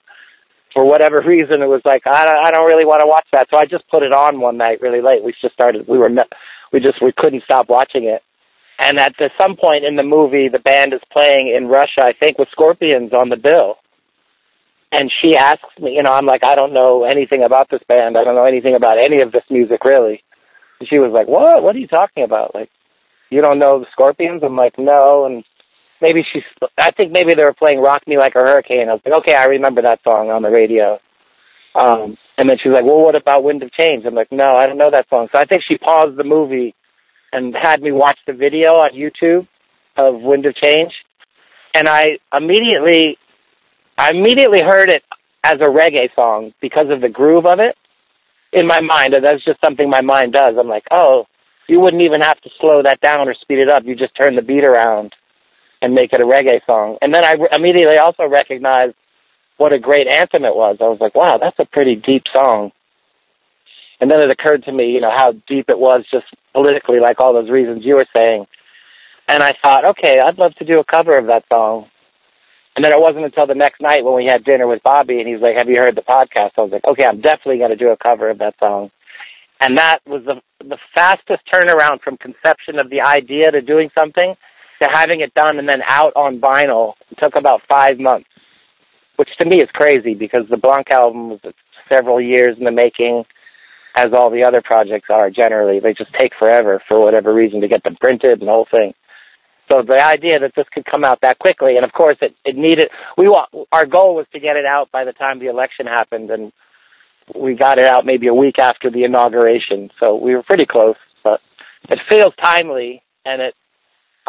for whatever <laughs> reason, it was like I don't, I don't really want to watch that. So I just put it on one night really late. We just started. We were we just we couldn't stop watching it. And at the, some point in the movie, the band is playing in Russia, I think, with Scorpions on the bill. And she asks me, you know, I'm like, I don't know anything about this band. I don't know anything about any of this music, really. And she was like, What? What are you talking about? Like, you don't know the Scorpions? I'm like, No. And maybe she's, I think maybe they were playing Rock Me Like a Hurricane. I was like, Okay, I remember that song on the radio. Um, and then she's like, Well, what about Wind of Change? I'm like, No, I don't know that song. So I think she paused the movie and had me watch the video on YouTube of Wind of Change. And I immediately, I immediately heard it as a reggae song because of the groove of it in my mind. And that's just something my mind does. I'm like, oh, you wouldn't even have to slow that down or speed it up. You just turn the beat around and make it a reggae song. And then I immediately also recognized what a great anthem it was. I was like, wow, that's a pretty deep song. And then it occurred to me, you know, how deep it was just politically, like all those reasons you were saying. And I thought, okay, I'd love to do a cover of that song. And then it wasn't until the next night when we had dinner with Bobby, and he's like, "Have you heard the podcast?" I was like, "Okay, I'm definitely going to do a cover of that song." And that was the the fastest turnaround from conception of the idea to doing something to having it done and then out on vinyl. Took about five months, which to me is crazy because the Blanc album was several years in the making, as all the other projects are generally. They just take forever for whatever reason to get them printed and the whole thing. So the idea that this could come out that quickly, and of course it, it needed, we want, our goal was to get it out by the time the election happened, and we got it out maybe a week after the inauguration. So we were pretty close, but it feels timely, and it,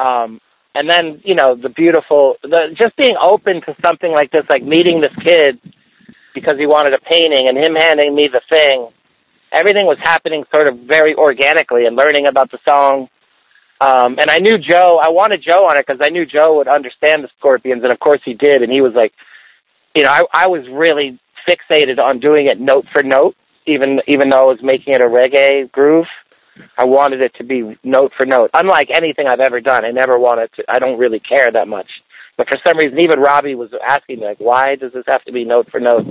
um, and then you know the beautiful, the just being open to something like this, like meeting this kid because he wanted a painting, and him handing me the thing. Everything was happening sort of very organically, and learning about the song um, and I knew Joe. I wanted Joe on it because I knew Joe would understand the Scorpions, and of course he did. And he was like, you know, I, I was really fixated on doing it note for note, even even though I was making it a reggae groove. I wanted it to be note for note, unlike anything I've ever done. I never wanted to. I don't really care that much, but for some reason, even Robbie was asking me like, why does this have to be note for note?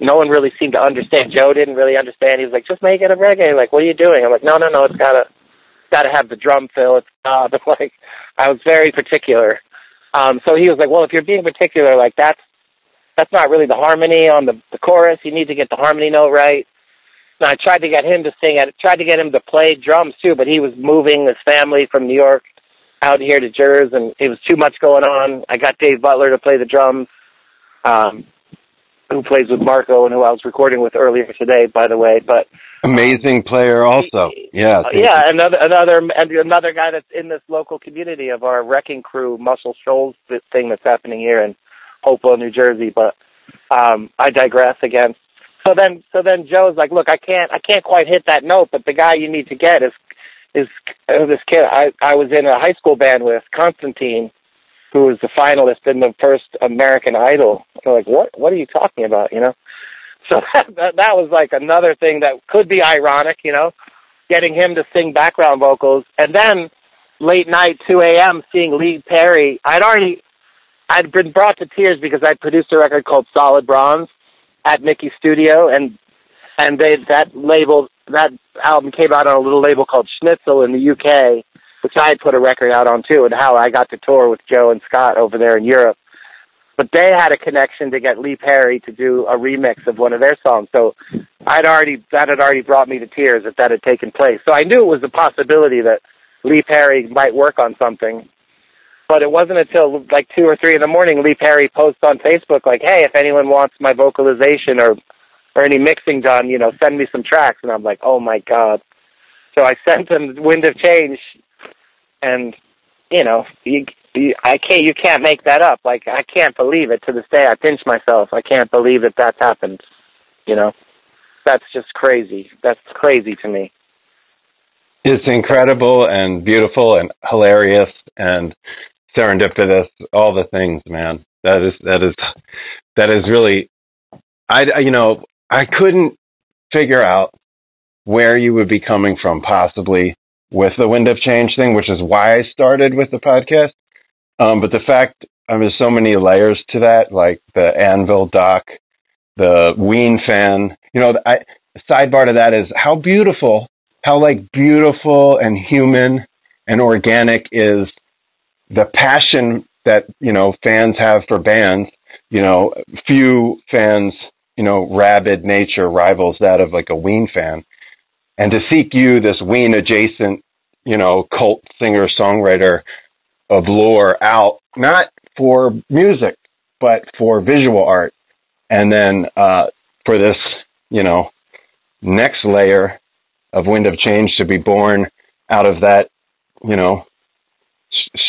No one really seemed to understand. Joe didn't really understand. He was like, just make it a reggae. Like, what are you doing? I'm like, no, no, no. It's gotta got to have the drum fill. It's uh, but <laughs> like I was very particular. Um, so he was like, well, if you're being particular, like that's that's not really the harmony on the the chorus. You need to get the harmony note right. And I tried to get him to sing. I tried to get him to play drums too, but he was moving his family from New York out here to Jersey, and it was too much going on. I got Dave Butler to play the drums, um, who plays with Marco and who I was recording with earlier today, by the way. But Amazing player, also. Yeah. uh, yeah, another another and another guy that's in this local community of our wrecking crew, Muscle Shoals thing that's happening here in Hopewell, New Jersey. But um, I digress again. So then, so then Joe's like, "Look, I can't, I can't quite hit that note, but the guy you need to get is is uh, this kid I I was in a high school band with, Constantine, who was the finalist in the first American Idol." I'm like, "What? What are you talking about?" You know. So <laughs> that, that that was like another thing that could be ironic, you know, getting him to sing background vocals, and then late night, two a.m., seeing Lee Perry. I'd already, I'd been brought to tears because I produced a record called Solid Bronze at Mickey's studio, and and they that label that album came out on a little label called Schnitzel in the UK, which I had put a record out on too, and how I got to tour with Joe and Scott over there in Europe but they had a connection to get Lee Perry to do a remix of one of their songs. So I'd already that had already brought me to tears if that had taken place. So I knew it was a possibility that Lee Perry might work on something. But it wasn't until like two or three in the morning Lee Perry posts on Facebook like, "Hey, if anyone wants my vocalization or or any mixing done, you know, send me some tracks." And I'm like, "Oh my god!" So I sent him "Wind of Change," and you know, you you, I can't. You can't make that up. Like I can't believe it to this day. I pinch myself. I can't believe that that's happened. You know, that's just crazy. That's crazy to me. It's incredible and beautiful and hilarious and serendipitous. All the things, man. That is that is that is really. I you know I couldn't figure out where you would be coming from possibly with the wind of change thing, which is why I started with the podcast. Um, but the fact I mean, there's so many layers to that, like the Anvil doc, the Ween fan. You know, I sidebar to that is how beautiful, how like beautiful and human and organic is the passion that you know fans have for bands. You know, few fans, you know, rabid nature rivals that of like a Ween fan. And to seek you, this Ween adjacent, you know, cult singer songwriter of lore out, not for music, but for visual art. And then uh, for this, you know, next layer of Wind of Change to be born out of that, you know,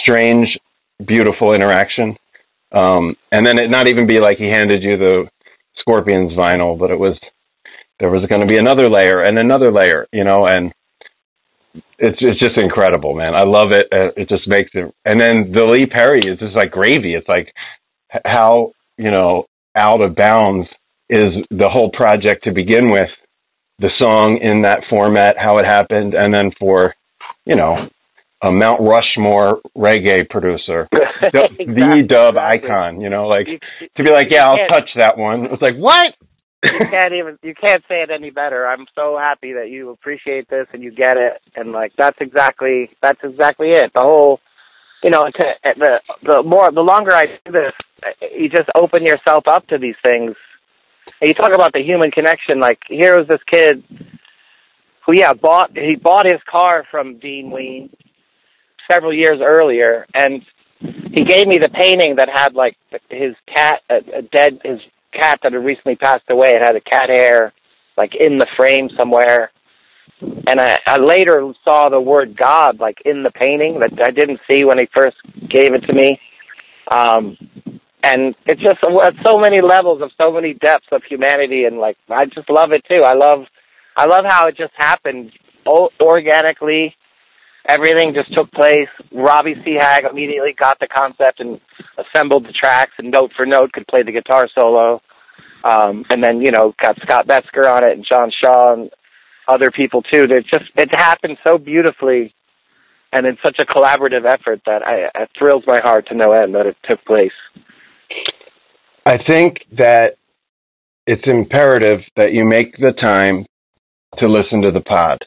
strange, beautiful interaction. Um, and then it not even be like he handed you the Scorpions vinyl, but it was there was going to be another layer and another layer, you know, and it's it's just incredible, man. I love it. Uh, It just makes it. And then the Lee Perry is just like gravy. It's like how you know out of bounds is the whole project to begin with, the song in that format, how it happened, and then for you know a Mount Rushmore reggae producer, <laughs> the, the dub icon. You know, like to be like, yeah, I'll touch that one. It's like what? you <laughs> can't even you can't say it any better. I'm so happy that you appreciate this and you get it, and like that's exactly that's exactly it. The whole, you know, to, eh, the the more the longer I do this, eh, you just open yourself up to these things. And you talk about the human connection. Like here was this kid who, yeah, bought he bought his car from Dean Ween several years earlier, and he gave me the painting that had like his cat, a, a dead his cat that had recently passed away. It had a cat hair like in the frame somewhere. And I, I later saw the word God like in the painting that I didn't see when he first gave it to me. Um, and it's just at so many levels of so many depths of humanity, and like I just love it too. I love, I love how it just happened organically. Everything just took place. Robbie Seahag immediately got the concept and assembled the tracks, and note for note could play the guitar solo. Um, and then you know got Scott Metzger on it and John Shaw and other people too. It just it happened so beautifully, and in such a collaborative effort that I it thrills my heart to no end that it took place. I think that it's imperative that you make the time to listen to the pod.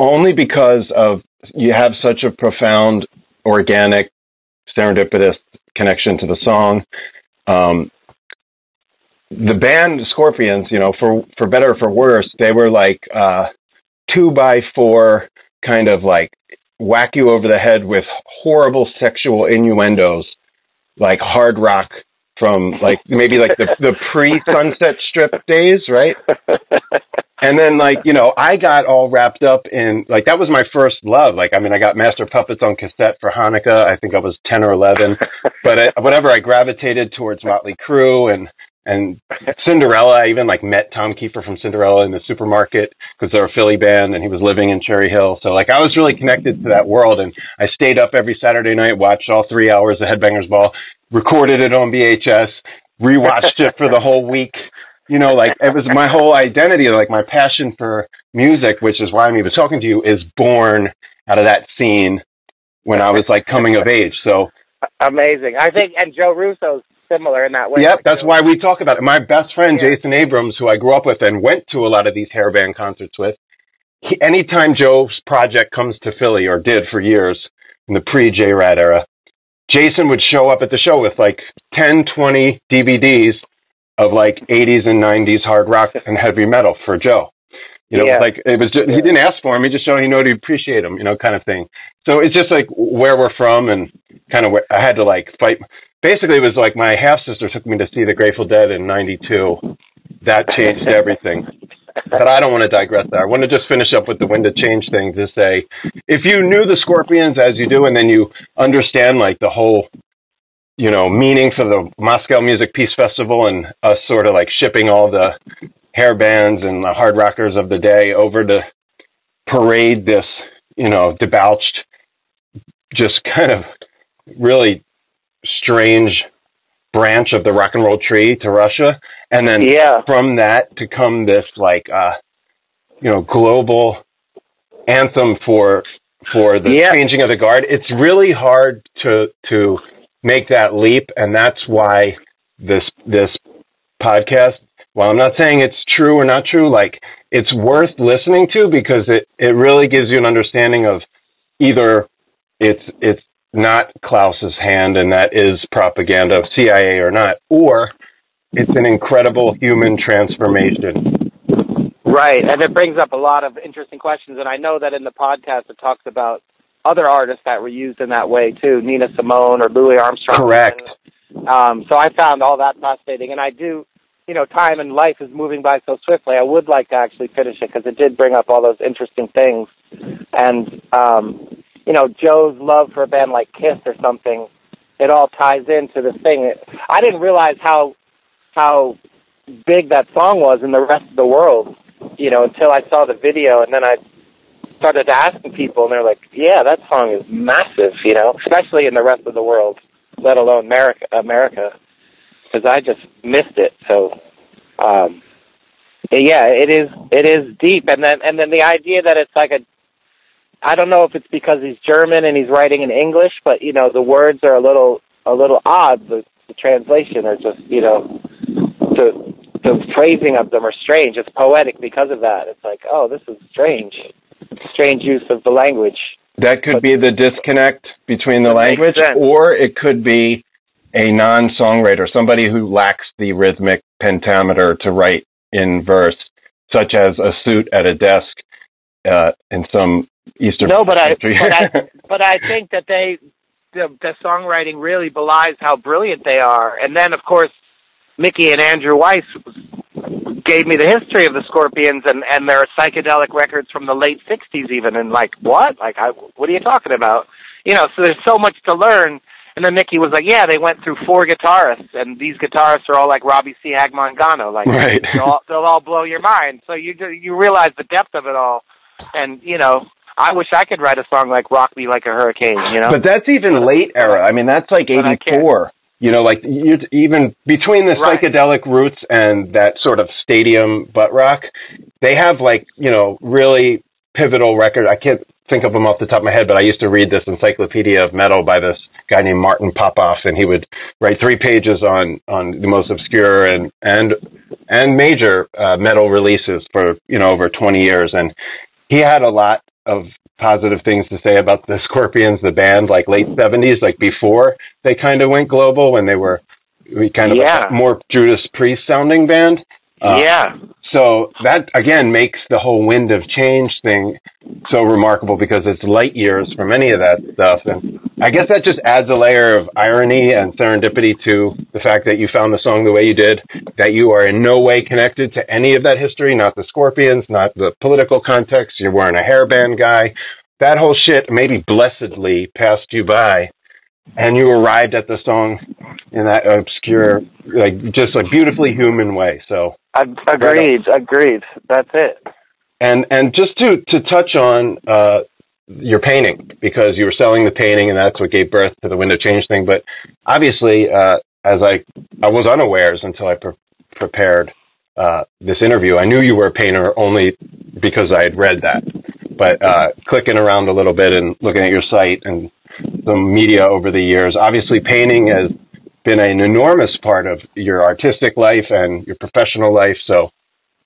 Only because of you have such a profound, organic, serendipitous connection to the song. Um, the band Scorpions, you know, for for better or for worse, they were like uh, two by four, kind of like whack you over the head with horrible sexual innuendos, like hard rock from like maybe like the the pre Sunset Strip days, right? <laughs> And then like you know, I got all wrapped up in like that was my first love. Like I mean, I got Master Puppets on cassette for Hanukkah. I think I was ten or eleven, <laughs> but I, whatever I gravitated towards Motley Crue and and Cinderella. I even like met Tom Kiefer from Cinderella in the supermarket because they're a Philly band and he was living in Cherry Hill. So like I was really connected to that world and I stayed up every Saturday night, watched all three hours of Headbangers Ball, recorded it on VHS, rewatched it for the whole week. You know, like it was my whole identity, like my passion for music, which is why I'm even talking to you, is born out of that scene when I was like coming of age. So Amazing. I think, and Joe Russo's similar in that way. Yep, that's why we talk about it. My best friend Jason Abrams, who I grew up with and went to a lot of these hair band concerts with, he, anytime Joe's project comes to Philly or did for years in the pre J Rad era, Jason would show up at the show with like 10, 20 DVDs of like 80s and 90s hard rock and heavy metal for Joe. You know, Yeah. like it was just, he didn't ask for him. He just showed he knew to appreciate him, you know, kind of thing. So it's just like where we're from and kind of where I had to like fight. Basically, it was like my half sister took me to see the Grateful Dead in '92. That changed everything. but I don't want to digress there. I want to just finish up with the wind of change thing to say, if you knew the Scorpions as you do, and then you understand like the whole, you know, meaning for the Moscow Music Peace Festival and us sort of like shipping all the hair bands and the hard rockers of the day over to parade this, you know, debauched, just kind of really strange branch of the rock and roll tree to Russia, and then Yeah. from that to come this like uh, you know global anthem for for the Yeah. changing of the guard. It's really hard to to make that leap, and that's why this this podcast. While I'm not saying it's true or not true, like it's worth listening to because it it really gives you an understanding of either it's it's not Klaus's hand and that is propaganda of CIA or not, or it's an incredible human transformation. Right, and it brings up a lot of interesting questions. And I know that in the podcast it talks about other artists that were used in that way too, Nina Simone or Louis Armstrong. Correct. Um, so I found all that fascinating, and I do, you know, time and life is moving by so swiftly. I would like to actually finish it because it did bring up all those interesting things, and um, you know, Joe's love for a band like Kiss or something. It all ties into this thing. I didn't realize how how big that song was in the rest of the world, you know, until I saw the video, and then I started asking people, and they're like, "Yeah, that song is massive," you know, especially in the rest of the world, let alone America. America, because I just missed it. So, um, yeah, it is it is deep, and then and then the idea that it's like a I don't know if it's because he's German and he's writing in English, but you know the words are a little a little odd. The, the translation are just you know the the phrasing of them are strange. It's poetic because of that. It's like oh this is strange, strange use of the language. That could be the disconnect between the language, or it could be a non-songwriter, somebody who lacks the rhythmic pentameter to write in verse, such as a suit at a desk uh, in some Eastern No, but I but I <laughs> but I think that they the, the songwriting really belies how brilliant they are. And then of course Mickey and Andrew Weiss gave me the history of the Scorpions and and their psychedelic records from the late '60s, even. And like, what? Like, I, what are you talking about? You know, so there's so much to learn. And then Mickey was like, "Yeah, they went through four guitarists, and these guitarists are all like Robbie Seahag Mangano. Like, Right. they'll, all, they'll all blow your mind. So you you realize the depth of it all. And you know, I wish I could write a song like "Rock Me Like a Hurricane." You know, But that's even late era. I mean, that's like But I can't. '84. You know, like even between the Right. psychedelic roots and that sort of stadium butt rock, they have like you know really pivotal record. I can't think of them off the top of my head, but I used to read this encyclopedia of metal by this guy named Martin Popoff, and he would write three pages on on the most obscure and and and major uh, metal releases for you know over 20 years, and he had a lot of positive things to say about the <laughs> Scorpions, the band, like late 70s, like before they kind of went global when they were we kind of Yeah. a more Judas Priest sounding band. Uh, yeah, so that again makes the whole wind of change thing so remarkable because it's light years from any of that stuff, and I guess that just adds a layer of irony and serendipity to the fact that you found the song the way you did, that you are in no way connected to any of that history, not the Scorpions, not the political context. You weren't a hairband guy. That whole shit maybe blessedly passed you by, and you arrived at the song in that obscure, like just a beautifully human way. So. Ag- agreed, agreed. That's it. And and just to to touch on uh, your painting because you were selling the painting and that's what gave birth to the wind of change thing. But obviously, uh, as I I was unawares until I pre- prepared uh, this interview. I knew you were a painter only because I had read that. But uh, clicking around a little bit and looking at your site and the media over the years, obviously painting has been an enormous part of your artistic life and your professional life. So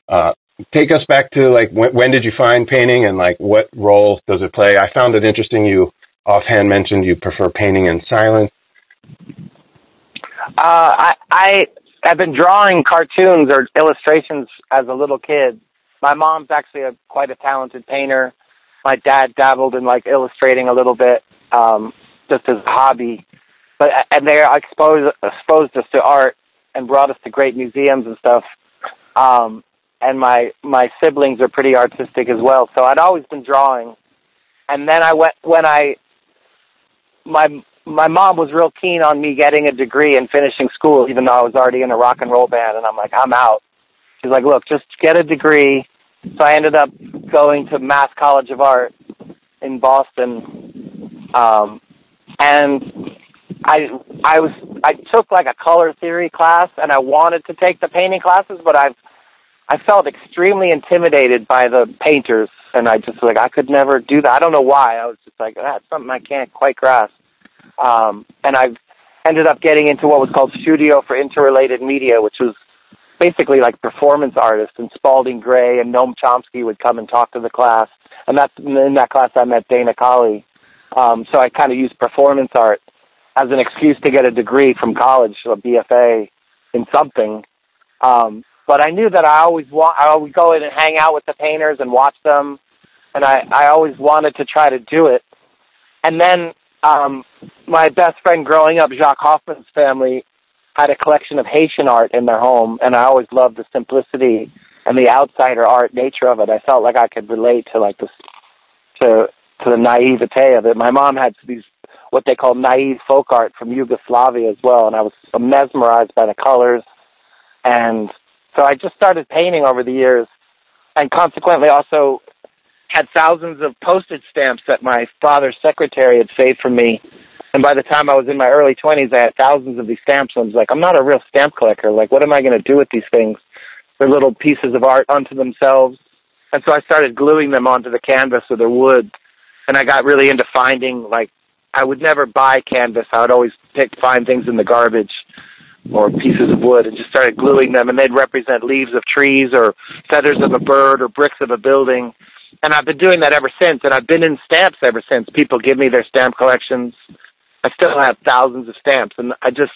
uh, take us back to like when, when did you find painting and like what role does it play? I found it interesting. You offhand mentioned you prefer painting in silence. Uh, I I have been drawing cartoons or illustrations as a little kid. My mom's actually a quite a talented painter. My dad dabbled in like illustrating a little bit, um, just as a hobby. But and they exposed exposed us to art and brought us to great museums and stuff. Um, and my my siblings are pretty artistic as well. So I'd always been drawing, and then I went when I my my mom was real keen on me getting a degree and finishing school, even though I was already in a rock and roll band. And I'm like, I'm out. She's like, look, just get a degree. So I ended up going to Mass College of Art in Boston, um, and I I was I took like a color theory class, and I wanted to take the painting classes, but I've I felt extremely intimidated by the painters, and I just like I could never do that. I don't know why. I was just like that's something I can't quite grasp. Um, and I ended up getting into what was called Studio for Interrelated Media, which was basically like performance artists. And Spalding Gray and Noam Chomsky would come and talk to the class, and that's in that class I met Dana Colley. Um, so I kind of used performance art as an excuse to get a degree from college, a BFA in something. Um, but I knew that I always wa- I would go in and hang out with the painters and watch them, and I I always wanted to try to do it. And then um, my best friend growing up, Jacques Hoffman's family, had a collection of Haitian art in their home, and I always loved the simplicity and the outsider art nature of it. I felt like I could relate to like this to to the naivete of it. My mom had these what they call naive folk art from Yugoslavia as well, and I was mesmerized by the colors. And so I just started painting over the years, and consequently also had thousands of postage stamps that my father's secretary had saved for me. And by the time I was in my early 20s, I had thousands of these stamps. And I was like, I'm not a real stamp collector. Like, what am I going to do with these things? They're little pieces of art unto themselves. And so I started gluing them onto the canvas or the wood. And I got really into finding, like, I would never buy canvas. I would always pick, find things in the garbage or pieces of wood and just started gluing them. And they'd represent leaves of trees or feathers of a bird or bricks of a building and I've been doing that ever since. And I've been in stamps ever since. People give me their stamp collections. I still have thousands of stamps, and I just,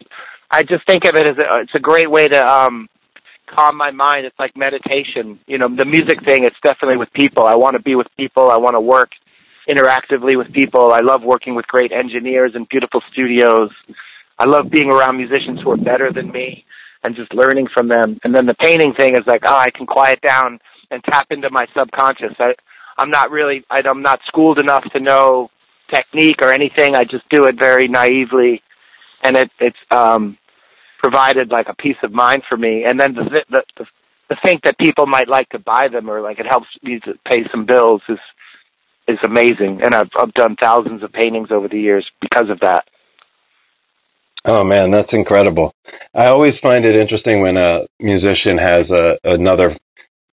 I just think of it as a, it's a great way to um, calm my mind. It's like meditation. You know, the music thing. It's definitely with people. I want to be with people. I want to work interactively with people. I love working with great engineers and beautiful studios. I love being around musicians who are better than me and just learning from them. And then the painting thing is like, oh, I can quiet down and tap into my subconscious. I, I'm not really, I, I'm not schooled enough to know technique or anything. I just do it very naively, and it, it's um, provided like a peace of mind for me. And then the, the the the think that people might like to buy them or like it helps me to pay some bills is is amazing. And I've I've done thousands of paintings over the years because of that. Oh man, that's incredible. I always find it interesting when a musician has a another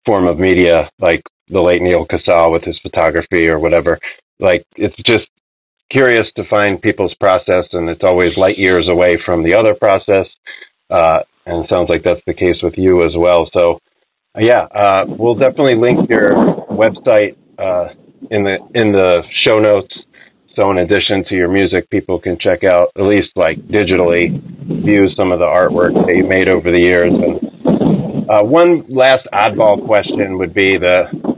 form of media like the late Neal Casal with his photography or whatever. Like it's just curious to find people's process, and it's always light years away from the other process. Uh, and sounds like that's the case with you as well. So, yeah, uh, we'll definitely link your website uh, in the in the show notes. So, in addition to your music, people can check out at least like digitally view some of the artwork that you made over the years. And uh, one last oddball question would be the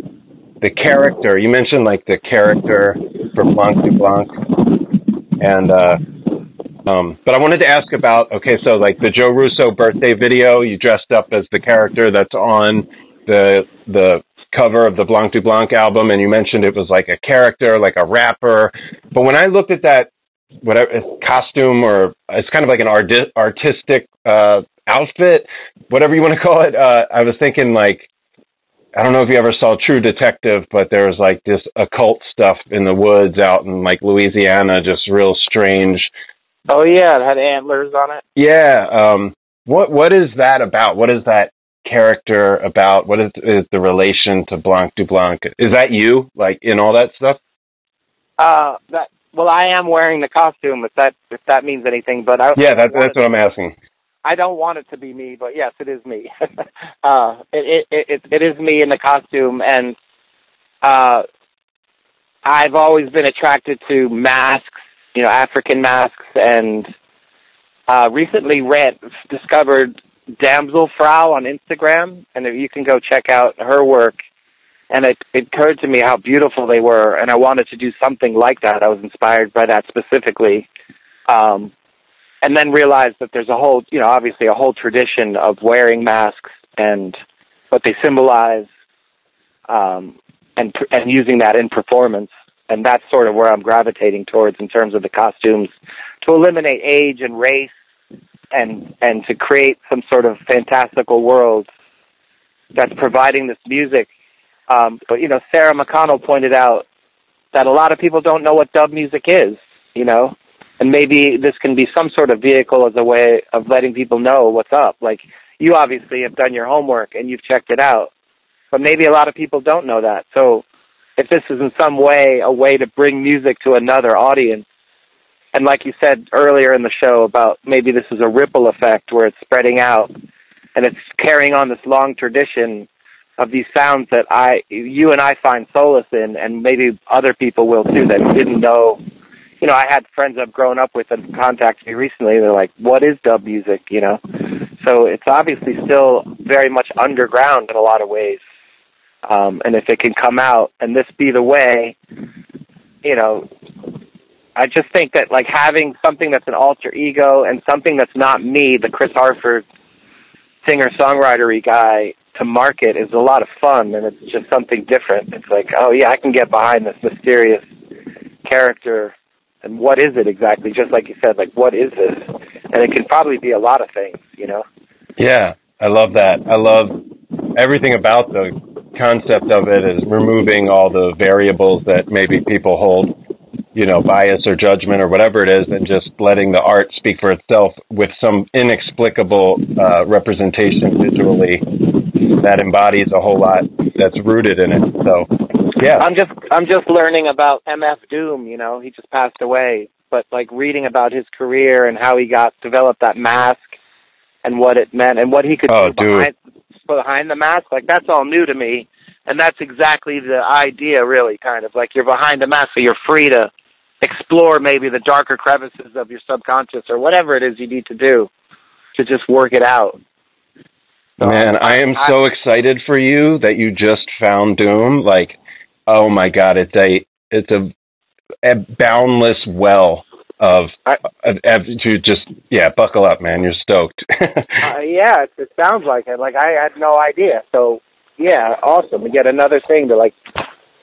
the character you mentioned like the character for Blanc du Blanc and uh um but I wanted to ask about okay so like the Joe Russo birthday video you dressed up as the character that's on the the cover of the Blanc du Blanc album and you mentioned it was like a character like a rapper but when I looked at that whatever costume or it's kind of like an art- artistic uh outfit whatever you want to call it uh I was thinking like I don't know if you ever saw True Detective, but there was like this occult stuff in the woods out in like Louisiana, just real strange. Oh yeah, it had antlers on it. Yeah. Um, what what is that about? What is that character about? What is, is the relation to Blanc du Blanc? Is that you, like in all that stuff? Uh, that well, I am wearing the costume. If that if that means anything, but I yeah, that, that's what I'm asking. I don't want it to be me, but yes, it is me. <laughs> uh, it, it it it is me in the costume, and uh, I've always been attracted to masks, you know, African masks, and uh, recently read discovered Damselfrau on Instagram, and you can go check out her work. And it, it occurred to me how beautiful they were, and I wanted to do something like that. I was inspired by that specifically. Um, and then realized that there's a whole, you know, obviously a whole tradition of wearing masks and what they symbolize, um, and and using that in performance. And that's sort of where I'm gravitating towards in terms of the costumes, to eliminate age and race, and and to create some sort of fantastical world that's providing this music. Um, but you know, Sarah McConnell pointed out that a lot of people don't know what dub music is. You know, and maybe this can be some sort of vehicle as a way of letting people know what's up. Like you obviously have done your homework and you've checked it out, but maybe a lot of people don't know that. So if this is in some way a way to bring music to another audience, and like you said earlier in the show about maybe this is a ripple effect where it's spreading out and it's carrying on this long tradition of these sounds that I, you and I find solace in, and maybe other people will too that didn't know. You know, I had friends I've grown up with that contacted me recently. They're like, "What is dub music?" You know, so it's obviously still very much underground in a lot of ways. Um, and if it can come out and this be the way, you know, I just think that like having something that's an alter ego and something that's not me, the Chris Harford singer songwritery guy to market is a lot of fun and it's just something different. It's like, oh yeah, I can get behind this mysterious character and what is it exactly? Just like you said, like what is this? And it can probably be a lot of things, you know. Yeah, I love that. I love everything about the concept of it is removing all the variables that maybe people hold, you know, bias or judgment or whatever it is, and just letting the art speak for itself with some inexplicable uh, representation visually that embodies a whole lot that's rooted in it. So, yeah. I'm just I'm just learning about MF Doom, you know, he just passed away, but like reading about his career and how he got developed that mask and what it meant and what he could Oh, do behind behind the mask, like that's all new to me. And that's exactly the idea really kind of like you're behind the mask so you're free to explore maybe the darker crevices of your subconscious or whatever it is you need to do to just work it out. Man, I am so excited for you that you just found Doom. Like, oh my god, it's a it's a, a boundless well of, I, of, of to just yeah, buckle up, man. You're stoked. <laughs> Uh, yeah, it, it sounds like it. Like I had no idea. So yeah, awesome. We get another thing to like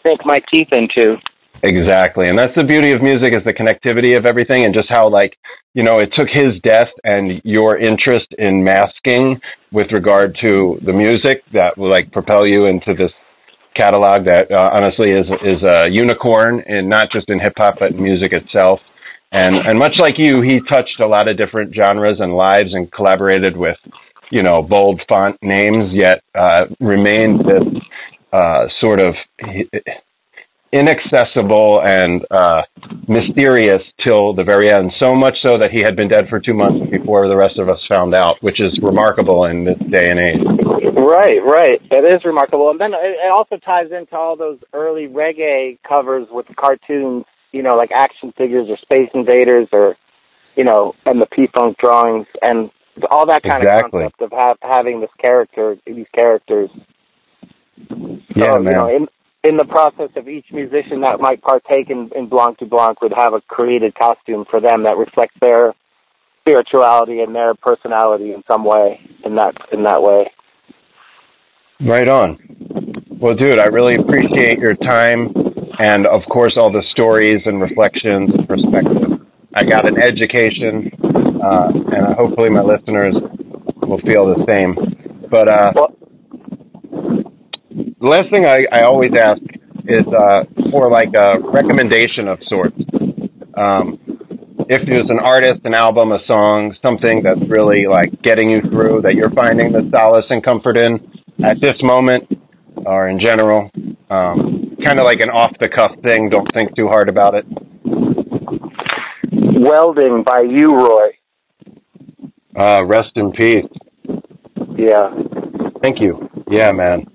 sink my teeth into. Exactly. And that's the beauty of music is the connectivity of everything and just how like, you know, it took his death and your interest in masking with regard to the music that will like propel you into this catalog that uh, honestly is is a unicorn and not just in hip hop but music itself. And and much like you, he touched a lot of different genres and lives and collaborated with, you know, bold font names yet uh remained this uh sort of inaccessible and uh, mysterious till the very end. So much so that he had been dead for two months before the rest of us found out, which is remarkable in this day and age. Right, right. It is remarkable. And then it, it also ties into all those early reggae covers with cartoons, you know, like action figures or Space Invaders or, you know, and the P-Funk drawings and all that kind Exactly. of concept of ha- having this character, these characters. Yeah, man. You know, in, in the process of each musician that might partake in, in Blanc du Blanc would have a created costume for them that reflects their spirituality and their personality in some way in that in that way. Right on. Well, dude, I really appreciate your time and, of course, all the stories and reflections and perspectives. I got an education, uh, and hopefully my listeners will feel the same. But uh, the last thing I, I always ask is uh, for like a recommendation of sorts. Um, if there's an artist, an album, a song, something that's really like getting you through that you're finding the solace and comfort in at this moment or in general, um, kind of like an off the cuff thing. Don't think too hard about it. Welding by U-Roy. Uh, rest in peace. Yeah. Thank you. Yeah, man.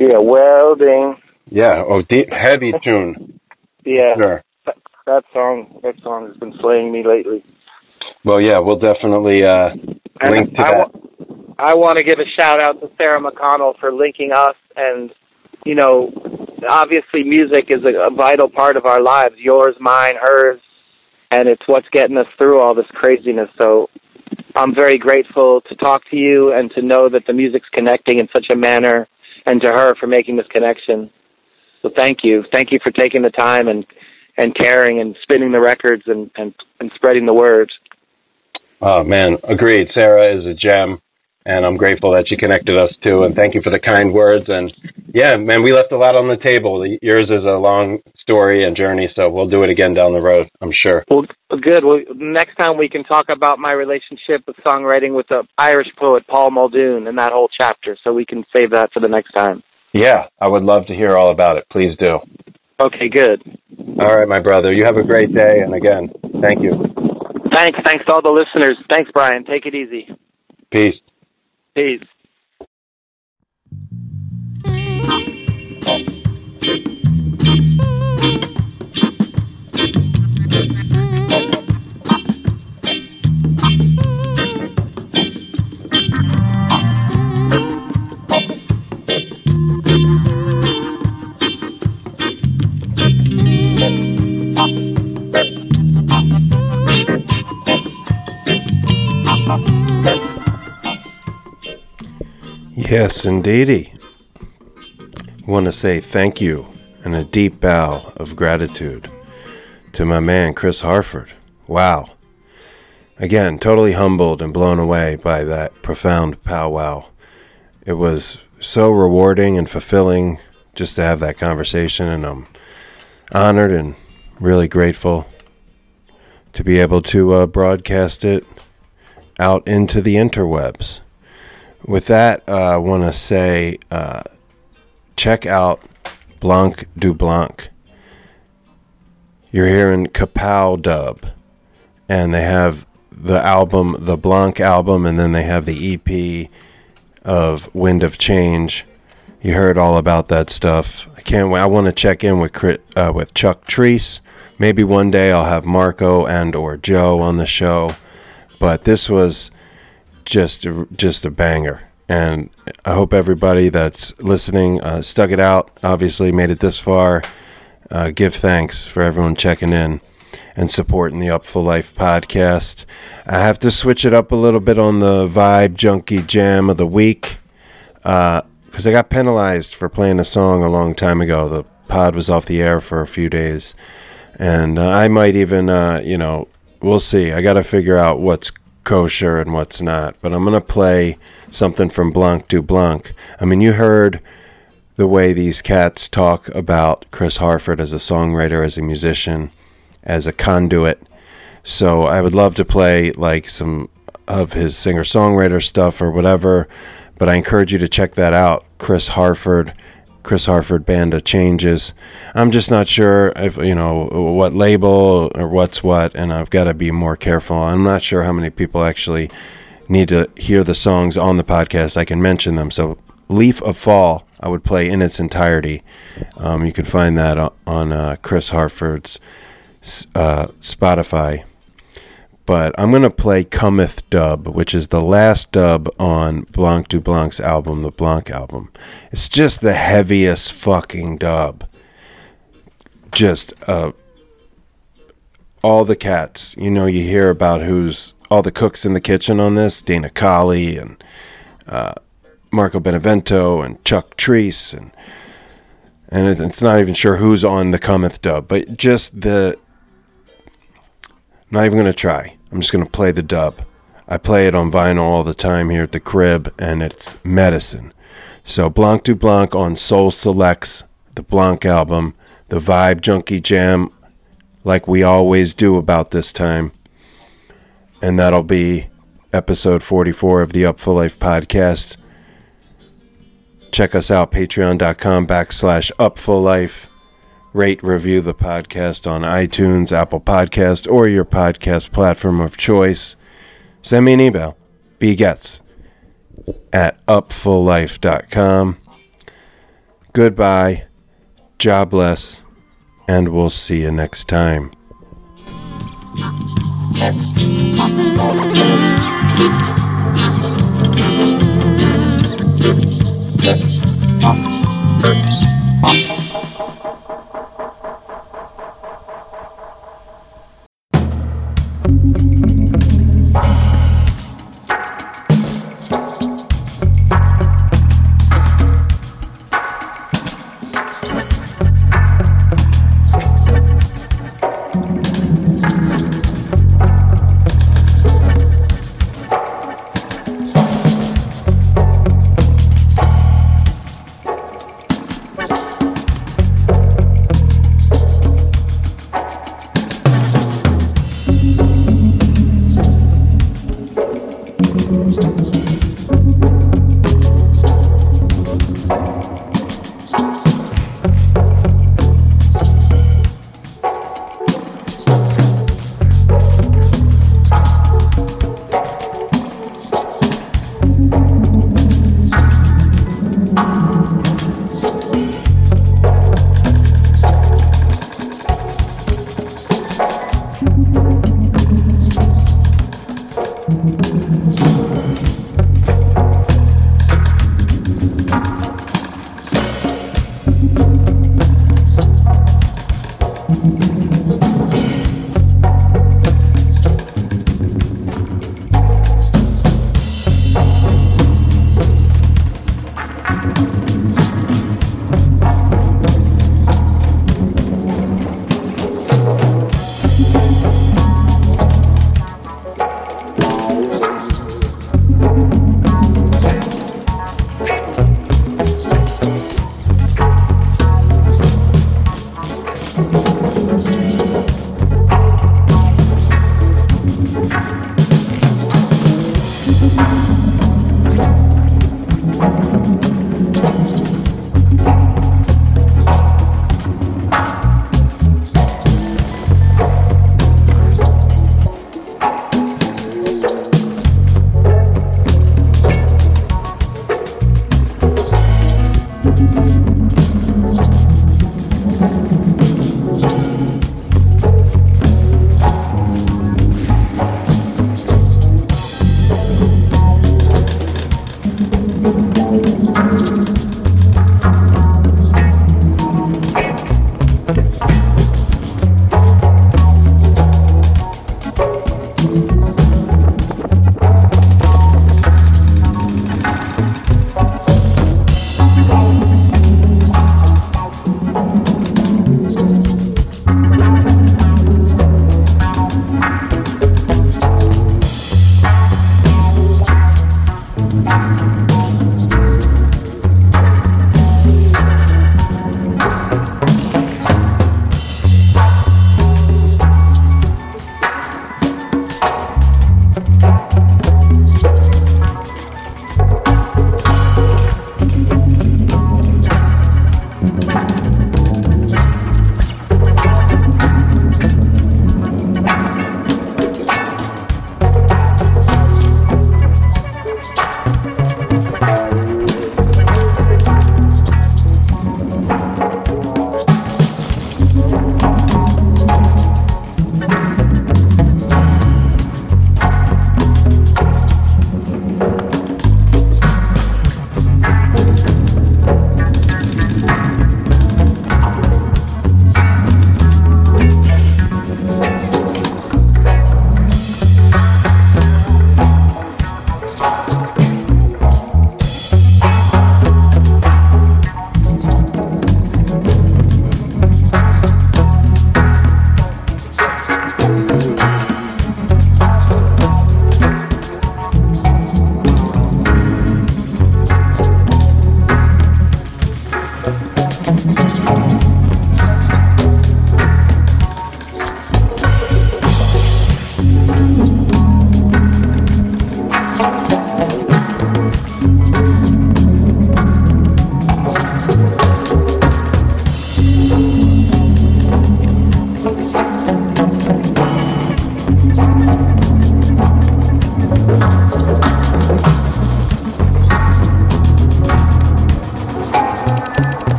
Yeah, welding. Yeah. Oh, deep, heavy <laughs> tune. Yeah. Sure. That, that song that song has been slaying me lately. Well, yeah, we'll definitely uh, link to I, that. wa- I want to give a shout out to Sarah McConnell for linking us and you know, obviously music is a, a vital part of our lives, yours, mine, hers, and it's what's getting us through all this craziness. So I'm very grateful to talk to you and to know that the music's connecting in such a manner, and to her for making this connection. So thank you, thank you for taking the time and and caring and spinning the records and and, and spreading the word. Oh man, agreed. Sarah is a gem, and I'm grateful that you connected us too. And thank you for the kind words. And yeah, man, we left a lot on the table. Yours is a long story and journey, so we'll do it again down the road. I'm sure. Well, good. Well, next time we can talk about my relationship with songwriting with the Irish poet Paul Muldoon and that whole chapter. So we can save that for the next time. Yeah, I would love to hear all about it. Please do. Okay, good. All right, my brother. You have a great day. And again, thank you. Thanks. Thanks to all the listeners. Thanks, Brian. Take it easy. Peace. Peace. Yes, indeedy. Want to say thank you and a deep bow of gratitude to my man Chris Harford. Wow. Again, totally humbled and blown away by that profound powwow. It was so rewarding and fulfilling just to have that conversation, and I'm honored and really grateful to be able to uh, broadcast it out into the interwebs. With that, uh, I want to say uh, check out Blanc du Blanc. You're hearing Kapow dub, and they have the album, the Blanc album, and then they have the EP of Wind of Change. You heard all about that stuff. I can't wait. I want to check in with uh, with Chuck Treece. Maybe one day I'll have Marco and or Joe on the show. But this was just a, just a banger. And I hope everybody that's listening uh, stuck it out. Obviously, made it this far. Uh, give thanks for everyone checking in and supporting the Upful Life podcast. I have to switch it up a little bit on the Vibe Junkie Jam of the week because I got penalized for playing a song a long time ago. The pod was off the air for a few days, and uh, I might even, uh, you know, we'll see. I got to figure out what's kosher and what's not. But I'm gonna play something from Blanc du Blanc. I mean, you heard the way these cats talk about Chris Harford as a songwriter, as a musician, as a conduit. So I would love to play like some of his singer songwriter stuff or whatever. But I encourage you to check that out. Chris Harford, Chris Harford Band of Changes. I'm just not sure if you know what label or what's what, and I've got to be more careful. I'm not sure how many people actually need to hear the songs on the podcast. I can mention them. So Leaf of Fall, I would play in its entirety. Um, you can find that on uh, Chris Harford's uh, Spotify. But I'm going to play Cometh Dub, which is the last dub on Blanc du Blanc's album, the Blanc album. It's just the heaviest fucking dub. Just uh, all the cats. You know, you hear about who's all the cooks in the kitchen on this Dana Colley and uh, Marco Benevento and Chuck Treece and and it's not even sure who's on the Cometh dub, but just the. Not even going to try. I'm just going to play the dub. I play it on vinyl all the time here at the crib, and it's medicine. So Blanc du Blanc on Soul Selects, the Blanc album, the Vibe Junkie Jam, like we always do about this time. And that'll be episode 44 of the Upful Life podcast. Check us out, patreon.com backslash up for life. Rate, review the podcast on iTunes, Apple Podcast, or your podcast platform of choice. Send me an email, b.getz at upfullife.com. Goodbye, jobless, and we'll see you next time.